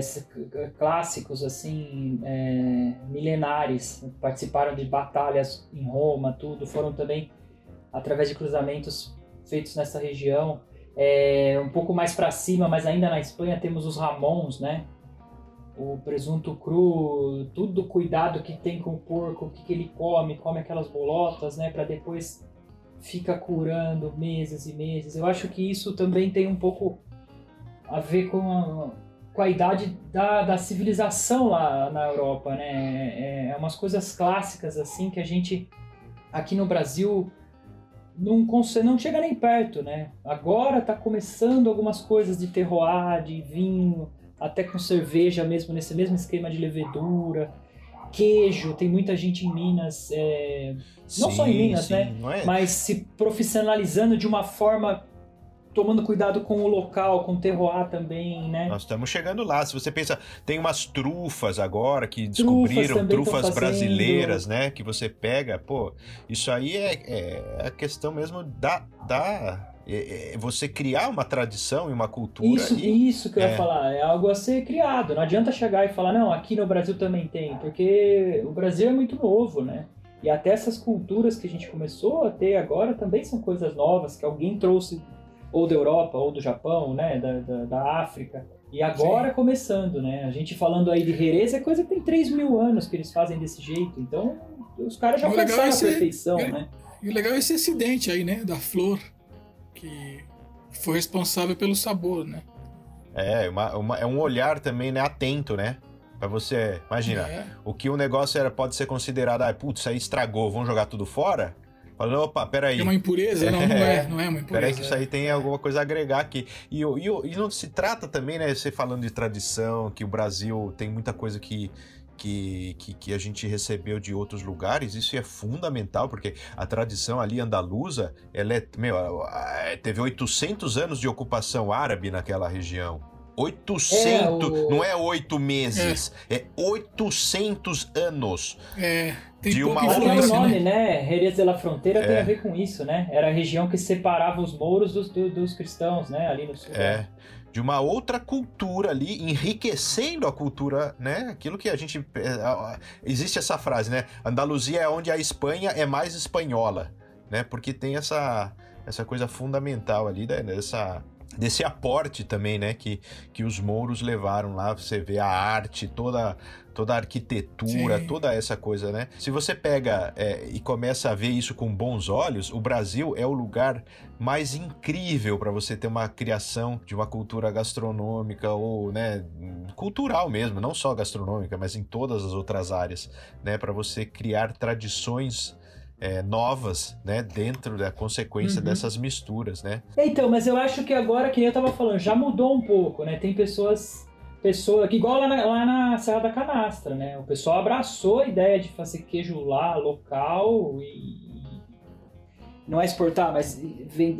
clássicos, assim, é, milenares, participaram de batalhas em Roma, tudo, foram também através de cruzamentos feitos nessa região. É, um pouco mais para cima, mas ainda na Espanha temos os Ramons, né? O presunto cru, tudo o cuidado que tem com o porco, o que, que ele come, come aquelas bolotas, né? Para depois fica curando meses e meses. Eu acho que isso também tem um pouco a ver com a, com a idade da, da civilização lá na Europa, né? É, é umas coisas clássicas assim que a gente aqui no Brasil não, consegue, não chega nem perto, né? Agora tá começando algumas coisas de terroir, de vinho, até com cerveja mesmo, nesse mesmo esquema de levedura. Queijo, tem muita gente em Minas, é, não Sim, só em Minas, sim, né? é? Mas se profissionalizando de uma forma, tomando cuidado com o local, com o terroir também, né? Nós estamos chegando lá. Se você pensa, tem umas trufas agora que descobriram, trufas fazendo. brasileiras, né? Que você pega, pô, isso aí é, é a questão mesmo da. da é- é você criar uma tradição e uma cultura. Isso, e, isso que eu ia é. falar, é algo a ser criado. Não adianta chegar e falar, não, aqui no Brasil também tem, porque o Brasil é muito novo, né? E até essas culturas que a gente começou a ter agora também são coisas novas que alguém trouxe ou da Europa ou do Japão, né? Da, da, da África. E agora começando, né? A gente falando aí de Jerez é coisa que tem 3 mil anos que eles fazem desse jeito. Então, os caras já O legal pensaram é a ser- perfeição, é- né? E o legal é esse acidente aí, né? Da flor, que foi responsável pelo sabor, né? É, uma, uma- é um olhar também, né? Atento, né? Pra você. Imagina, É. o que o negócio era, pode ser considerado, ah, putz, isso aí estragou, vamos jogar tudo fora? Fala, opa, peraí. É uma impureza? Não, não é. Não é uma impureza. Peraí que isso aí tem alguma coisa a agregar aqui. E, e, e não se trata também, né, você falando de tradição, que o Brasil tem muita coisa que, que, que, que a gente recebeu de outros lugares, isso é fundamental, porque a tradição ali andaluza, ela é, meu, teve 800 anos de ocupação árabe naquela região. 800, É, o- não é oito meses, é 800 anos. É, tem De uma Até o nome, né? né? Jerez de la Fronteira tem É. a ver com isso, né? Era a região que separava os mouros dos, do- dos cristãos, né? Ali no sul. É. De uma outra cultura ali, enriquecendo a cultura, né? Aquilo que a gente. é, Existe essa frase, né? Andaluzia é onde a Espanha é mais espanhola, né? Porque tem essa, essa coisa fundamental ali, né? dessa, desse aporte também, né? Que, que os mouros levaram lá. Você vê a arte, toda, toda a arquitetura, Sim. toda essa coisa, né? Se você pega é, e começa a ver isso com bons olhos, o Brasil é o lugar mais incrível para você ter uma criação de uma cultura gastronômica ou, né, cultural mesmo, não só gastronômica, mas em todas as outras áreas, né, para você criar tradições é, novas, né, dentro da consequência Uhum. dessas misturas, né? Então, mas eu acho que agora, que eu tava falando, já mudou um pouco, né? Tem pessoas. Pessoa, que igual lá na, lá na Serra da Canastra, né? O pessoal abraçou a ideia de fazer queijo lá, local, e. Não é exportar, mas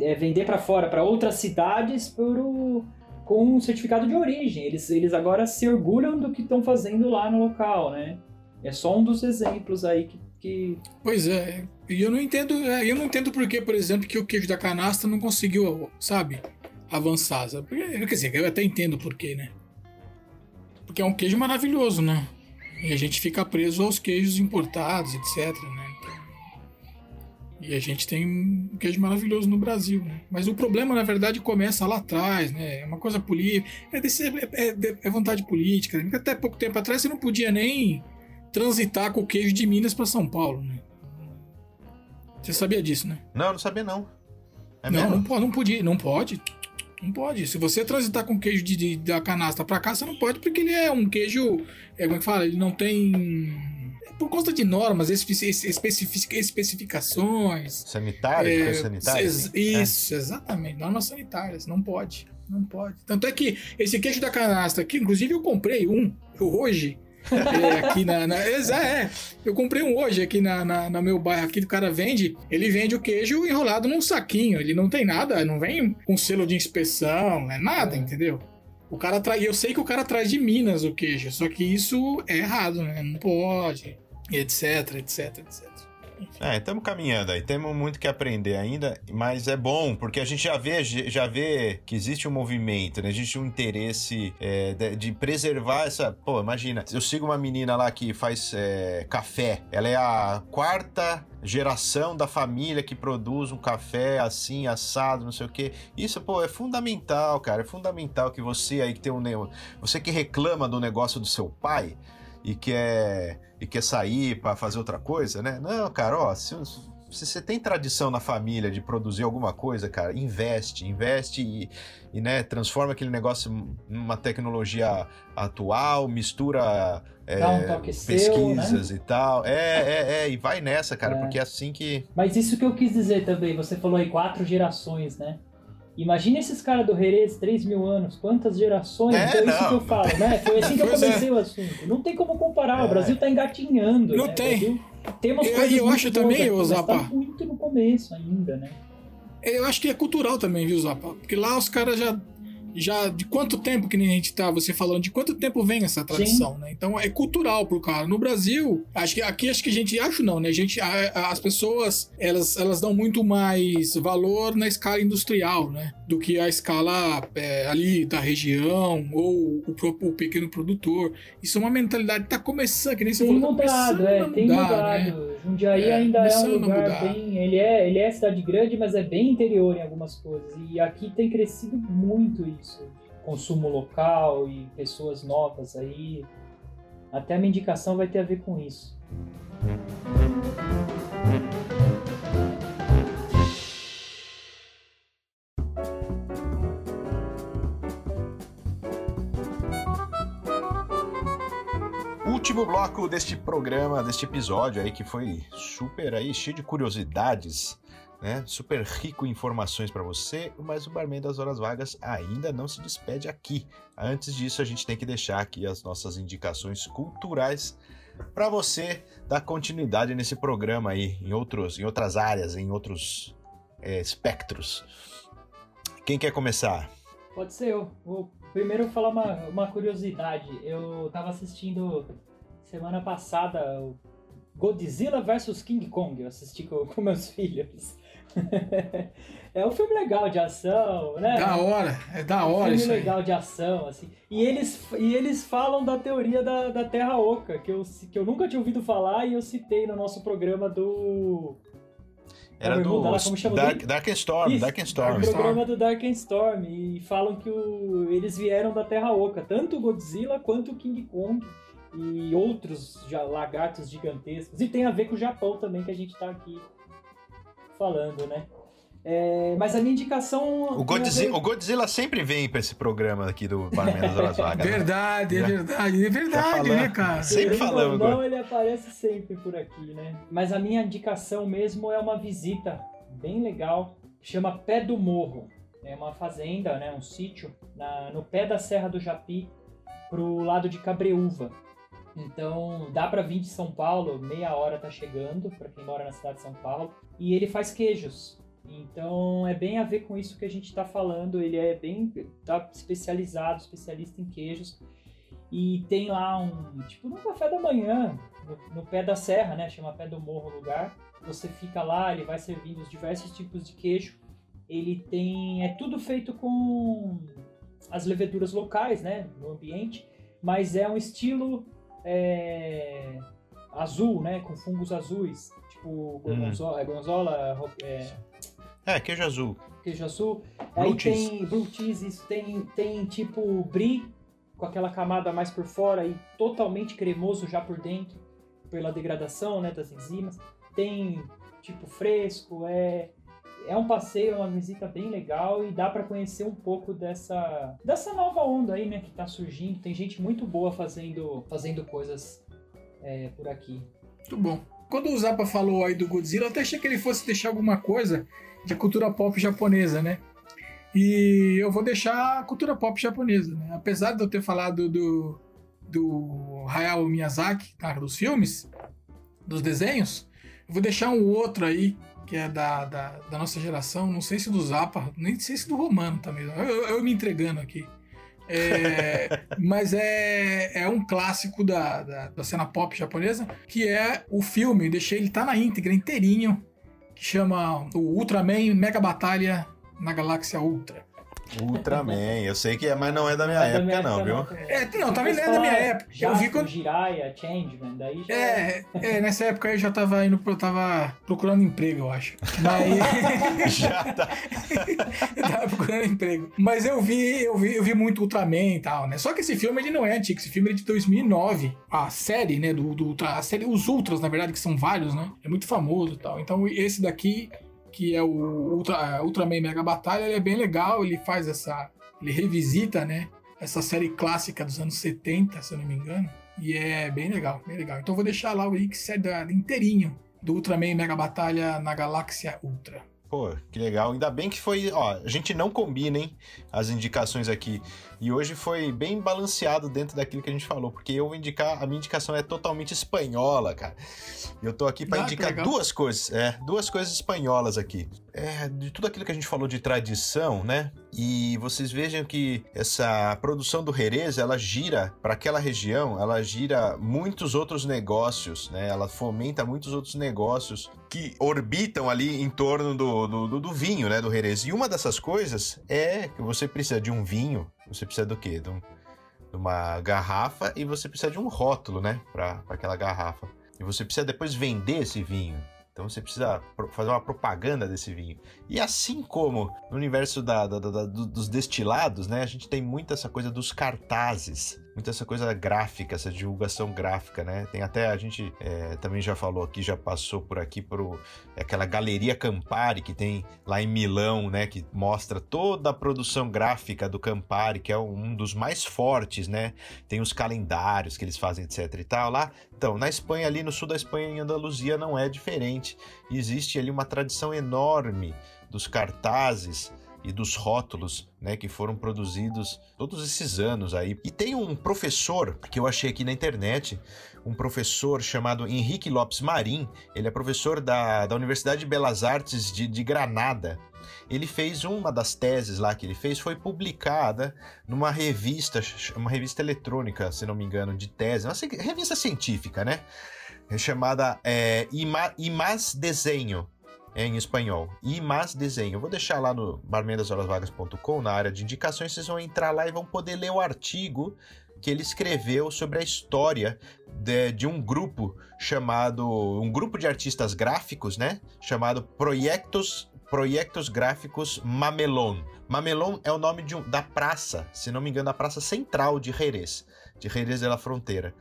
é vender para fora, para outras cidades, por o- com um certificado de origem. Eles, eles agora se orgulham do que estão fazendo lá no local, né? É só um dos exemplos aí que. Que... Pois é, e eu não entendo, é, eu não entendo por que, por exemplo, que o queijo da canastra não conseguiu, sabe, avançar. Sabe? Quer dizer, eu até entendo por quê, né? Porque é um queijo maravilhoso, né? E a gente fica preso aos queijos importados, etc, né? Então, e a gente tem um queijo maravilhoso no Brasil, né? Mas o problema, na verdade, começa lá atrás, né? É uma coisa política, é, é- é- é vontade política. né? Até pouco tempo atrás você não podia nem transitar com o queijo de Minas para São Paulo, né? Você sabia disso, né? Não, não sabia não. É não, não pode, não podia, não pode. Não pode. Se você transitar com queijo de, de- da canastra pra cá, você não pode, porque ele é um queijo. É, como é que fala? Ele não tem. é Por conta de normas, espe- especific- especificações. Sanitário, de É, coisa sanitária? ex- assim? Isso, exatamente. Normas sanitárias. Não pode. Não pode. Tanto é que esse queijo da canastra aqui, inclusive eu comprei um hoje. É, aqui na. na é, eu comprei um hoje aqui na, na, meu bairro. Aqui o cara vende. Ele vende o queijo enrolado num saquinho. Ele não tem nada, não vem com selo de inspeção, é nada, entendeu? O cara. Eu sei que o cara traz de Minas o queijo, só que isso é errado, né? Não pode, etc, etc, etc. É, estamos caminhando aí, temos muito que aprender ainda, mas é bom, porque a gente já vê, já vê que existe um movimento, né? Existe um interesse é, de, de preservar essa. Pô, imagina, eu sigo uma menina lá que faz é, café, ela é a quarta geração da família que produz um café assim, assado, não sei o quê. Isso, pô, é fundamental, cara. É fundamental que você aí que tem um. Você que reclama do negócio do seu pai e quer, e quer sair para fazer outra coisa, né? Não, cara, ó, se- se você tem tradição na família de produzir alguma coisa, cara, investe, investe e, e né, transforma aquele negócio numa tecnologia atual, mistura é, um toque seu, pesquisas e tal. É, é, é, e vai nessa, cara, É. porque é assim que. Mas isso que eu quis dizer também, você falou aí quatro gerações, né? Imagina esses caras do Jerez, 3 mil anos, quantas gerações? É, então é isso que eu falo, né? Foi assim que eu é. comecei o assunto. Não tem como comparar, É. o Brasil tá engatinhando. Não né? tem. O Brasil temos Eu- coisas eu muito acho boas também, mas Zapa. tá muito no começo ainda, né? Eu acho que é cultural também, viu, Zapa? Porque lá os caras já. Já de quanto tempo que nem a gente tá, você falando, de quanto tempo vem essa tradição, né? Então é cultural pro cara. No Brasil, acho que aqui acho que a gente. Acho não, né? A gente, a- a- as pessoas elas, elas dão muito mais valor na escala industrial, né? Do que a escala é, ali da região ou o próprio pequeno produtor. Isso é uma mentalidade que tá começando, que nem você Tem falou, tá mudado, começando é, a tem mudar, mudado. né? Jundiaí É, ainda é um lugar mudar. bem. Ele é, ele é cidade grande, mas é bem interior em algumas coisas. E aqui tem crescido muito isso. Consumo local e pessoas novas aí. Até a minha indicação vai ter a ver com isso. Último bloco deste programa, deste episódio aí, que foi super aí, cheio de curiosidades, né? Super rico em informações pra você, mas o Barman das Horas Vagas ainda não se despede aqui. Antes disso, a gente tem que deixar aqui as nossas indicações culturais pra você dar continuidade nesse programa aí, em, outros, em outras áreas, em outros é, espectros. Quem quer começar? Pode ser eu. Vou primeiro falar uma, uma curiosidade. Eu tava assistindo semana passada o Godzilla vs King Kong. Eu assisti com, com meus filhos. é um filme legal de ação, né? Da hora, é da É um hora filme isso aí. legal de ação, assim. E eles, e eles falam da teoria da, da Terra Oca, que eu, que eu nunca tinha ouvido falar e eu citei no nosso programa do. Era do bermuda lá, como chama Dark? Dark and Storm, Isso, Dark and Storm. o programa do Dark and Storm. E falam que o, eles vieram da Terra Oca, tanto o Godzilla quanto o King Kong e outros já, lagartos gigantescos. E tem a ver com o Japão também, que a gente tá aqui falando, né? É, mas a minha indicação. O Godzilla, o Godzilla sempre vem pra esse programa aqui do Barman das Vagas. né? Verdade, é Já- verdade, é verdade, falando. né, cara? Sempre ou não, agora. ele aparece sempre por aqui, né? Mas a minha indicação mesmo é uma visita bem legal, que chama Pé do Morro. É uma fazenda, né, um sítio na- no pé da Serra do Japi, pro lado de Cabreúva. Então, dá pra vir de São Paulo, meia hora tá chegando, pra quem mora na cidade de São Paulo. E ele faz queijos. Então, é bem a ver com isso que a gente tá falando. Ele é bem tá especializado, especialista em queijos. E tem lá um, tipo, no café da manhã, no, no pé da serra, né? Chama Pé do Morro o lugar. Você fica lá, ele vai servindo os diversos tipos de queijo. Ele tem. É tudo feito com as leveduras locais, né? No ambiente. Mas é um estilo é, azul, né? Com fungos azuis. Tipo, gorgonzola, é, gorgonzola, ro- é, É, queijo azul. queijo azul. Blue Aí cheese. tem blue cheese, isso tem, tem tipo brie, com aquela camada mais por fora e totalmente cremoso já por dentro, pela degradação né, das enzimas. Tem tipo fresco, é, é um passeio, é uma visita bem legal e dá para conhecer um pouco dessa, dessa nova onda aí, né, que tá surgindo. Tem gente muito boa fazendo, fazendo coisas é, por aqui. Muito bom. Quando o Zappa falou aí do Godzilla, eu até achei que ele fosse deixar alguma coisa de cultura pop japonesa, né? E eu vou deixar a cultura pop japonesa, né? Apesar de eu ter falado do, do Hayao Miyazaki, cara, dos filmes, dos desenhos, eu vou deixar um outro aí, que é da, da, da nossa geração, não sei se do Zappa, nem sei se do Romano também, eu, eu- eu me entregando aqui. É, mas é, é um clássico da, da, da cena pop japonesa, que é o filme, deixei ele tá na íntegra, inteirinho, que chama o Ultraman Mega Batalha na Galáxia Ultra. Ultraman, eu sei que é, mas não é da minha Não é da época, minha não, época, viu? também. É, não, também não é da minha época. Eu Jasper, vi quando. Jiraiya, Changeman, daí já É, é, nessa época eu já tava indo, eu tava procurando emprego, eu acho. Mas. Já tá. eu tava procurando emprego. Mas eu vi, eu vi, eu vi muito Ultraman e tal, né? Só que esse filme ele não é antigo, esse filme é de 2009. A série, né, do, do Ultra, a série, os Ultras, na verdade, que são vários, né? É muito famoso e tal. Então esse daqui, que é o Ultra, Ultraman Mega Batalha, ele é bem legal, ele faz essa, ele revisita, né, essa série clássica dos anos 70, se eu não me engano. E é bem legal, bem legal. Então vou deixar lá o link da- inteirinho do Ultraman Mega Batalha na Galáxia Ultra. Pô, que legal. Ainda bem que foi. Ó, a gente não combina, hein? As indicações aqui. E hoje foi bem balanceado dentro daquilo que a gente falou. Porque eu vou indicar. A minha indicação é totalmente espanhola, cara. Eu tô aqui pra Ah, indicar duas coisas. É, duas coisas espanholas aqui. É, de tudo aquilo que a gente falou de tradição, né? E vocês vejam que essa produção do Jerez, ela gira para aquela região, ela gira muitos outros negócios, né? Ela fomenta muitos outros negócios que orbitam ali em torno do, do, do- do vinho, né? Do Jerez. E uma dessas coisas é que você precisa de um vinho, você precisa do quê? De, um- de uma garrafa e você precisa de um rótulo, né? Para aquela garrafa. E você precisa depois vender esse vinho. Então você precisa fazer uma propaganda desse vinho. E assim como no universo da- da- da- da- do- dos destilados, né? A gente tem muito essa coisa dos cartazes, muita essa coisa gráfica, essa divulgação gráfica, né? Tem até, a gente é, também já falou aqui, já passou por aqui por aquela Galeria Campari que tem lá em Milão, né? Que mostra toda a produção gráfica do Campari, que é um dos mais fortes, né? Tem os calendários que eles fazem, etc e tal. Lá, então, na Espanha, ali no sul da Espanha, em Andaluzia, não é diferente. Existe ali uma tradição enorme dos cartazes e dos rótulos, né, que foram produzidos todos esses anos aí. E tem um professor que eu achei aqui na internet, um professor chamado Henrique Lopes Marim, ele é professor da, da Universidade de Belas Artes de, de Granada. Ele fez uma das teses lá que ele fez, foi publicada numa revista, uma revista eletrônica, se não me engano, de tese, uma revista científica, né? É chamada é, Ima, Imas Desenho, em espanhol. Imas Desenho. Eu vou deixar lá no barmendashorasvagas.com, na área de indicações, vocês vão entrar lá e vão poder ler o artigo que ele escreveu sobre a história de, de um grupo chamado. um grupo de artistas gráficos, né? Chamado Proyectos, Proyectos Gráficos Mamelon. Mamelon é o nome um- da praça, se não me engano, da praça central de Jerez, de Jerez de la Fronteira.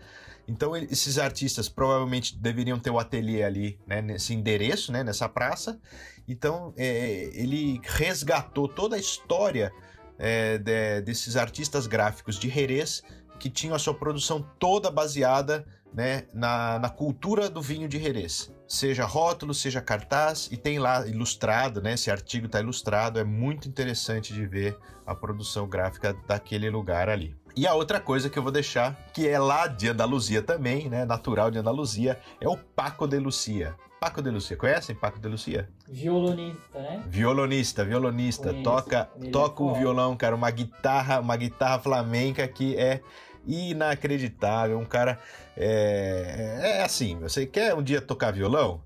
Então, esses artistas provavelmente deveriam ter o ateliê ali, né, nesse endereço, né, nessa praça. Então, é, ele resgatou toda a história é, de- desses artistas gráficos de Jerez que tinham a sua produção toda baseada né, na, na cultura do vinho de Jerez. Seja rótulo, seja cartaz, e tem lá ilustrado, né? Esse artigo está ilustrado, é muito interessante de ver a produção gráfica daquele lugar ali. E a outra coisa que eu vou deixar, que é lá de Andaluzia também, né? Natural de Andaluzia, é o Paco de Lucia. Paco de Lucia, conhecem Paco de Lucia? Violonista, né? Violonista, violonista, Conheço. toca, Ele é toca um violão, cara, uma guitarra, uma guitarra flamenca que é inacreditável. Um cara é, é assim, você quer um dia tocar violão?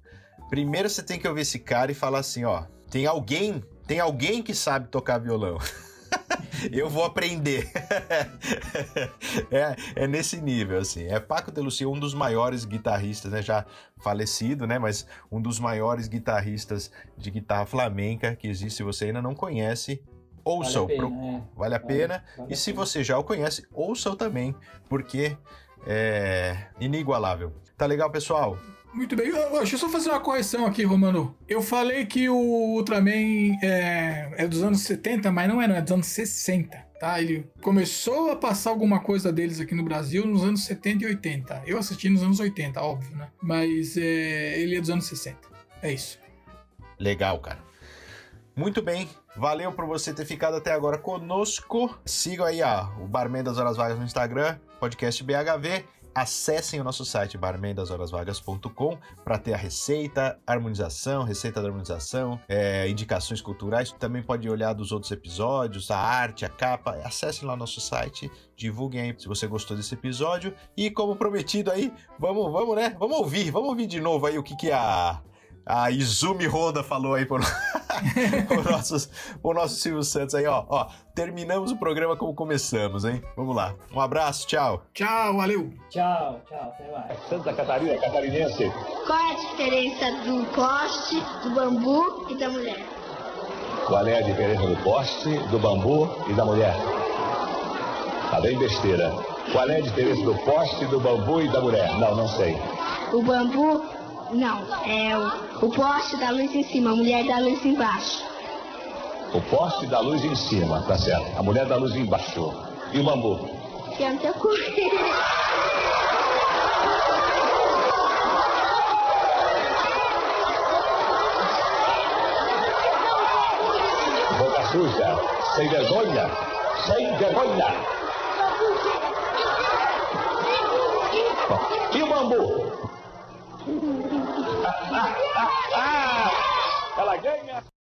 Primeiro você tem que ouvir esse cara e falar assim, ó, tem alguém, tem alguém que sabe tocar violão. Eu vou aprender. é, é nesse nível, assim. É Paco de Lucia, um dos maiores guitarristas, né? Já falecido, né? Mas um dos maiores guitarristas de guitarra flamenca que existe. Se você ainda não conhece, ouçam. Vale a Pro- pena, é. Vale a pena. Vale E se pena. você já o conhece, ouçam também, porque é inigualável. Tá legal, pessoal? Muito bem. Ó, Deixa eu só fazer uma correção aqui, Romano. Eu falei que o Ultraman é, é dos anos 70, mas não é, não. É dos anos 60, tá? Ele começou a passar alguma coisa deles aqui no Brasil nos anos 70 e 80. Eu assisti nos anos 80, óbvio, né? Mas é, ele é dos anos 60. É isso. Legal, cara. Muito bem, valeu por você ter ficado até agora conosco. Sigam aí ó, o Barman das Horas Vagas no Instagram, podcast BHV. Acessem o nosso site barmendashorasvagas.com para ter a receita, harmonização, receita da harmonização, é, indicações culturais. Também pode olhar dos outros episódios, a arte, a capa. Acessem lá nosso site, divulguem aí se você gostou desse episódio. E como prometido aí, vamos, vamos, né? Vamos ouvir, vamos ouvir de novo aí o que, que a, a Izumi Honda falou aí por o, nosso, nosso Silvio Santos aí, ó, ó. Terminamos o programa como começamos, hein? Vamos lá. Um abraço, tchau. Tchau, valeu. Tchau, tchau, até mais. Santa Catarina, catarinense. Qual é a diferença do poste, do bambu e da mulher? Qual é a diferença do poste, do bambu e da mulher? Tá bem besteira. Qual é a diferença do poste, do bambu e da mulher? Não, não sei. O bambu, não, é o, o poste da luz em cima, a mulher da luz embaixo. O poste da luz em cima, tá certo. A mulher da luz embaixo. E o bambu? Que é cu. Boca suja, sem vergonha, sem vergonha. E o bambu? Ela ganha.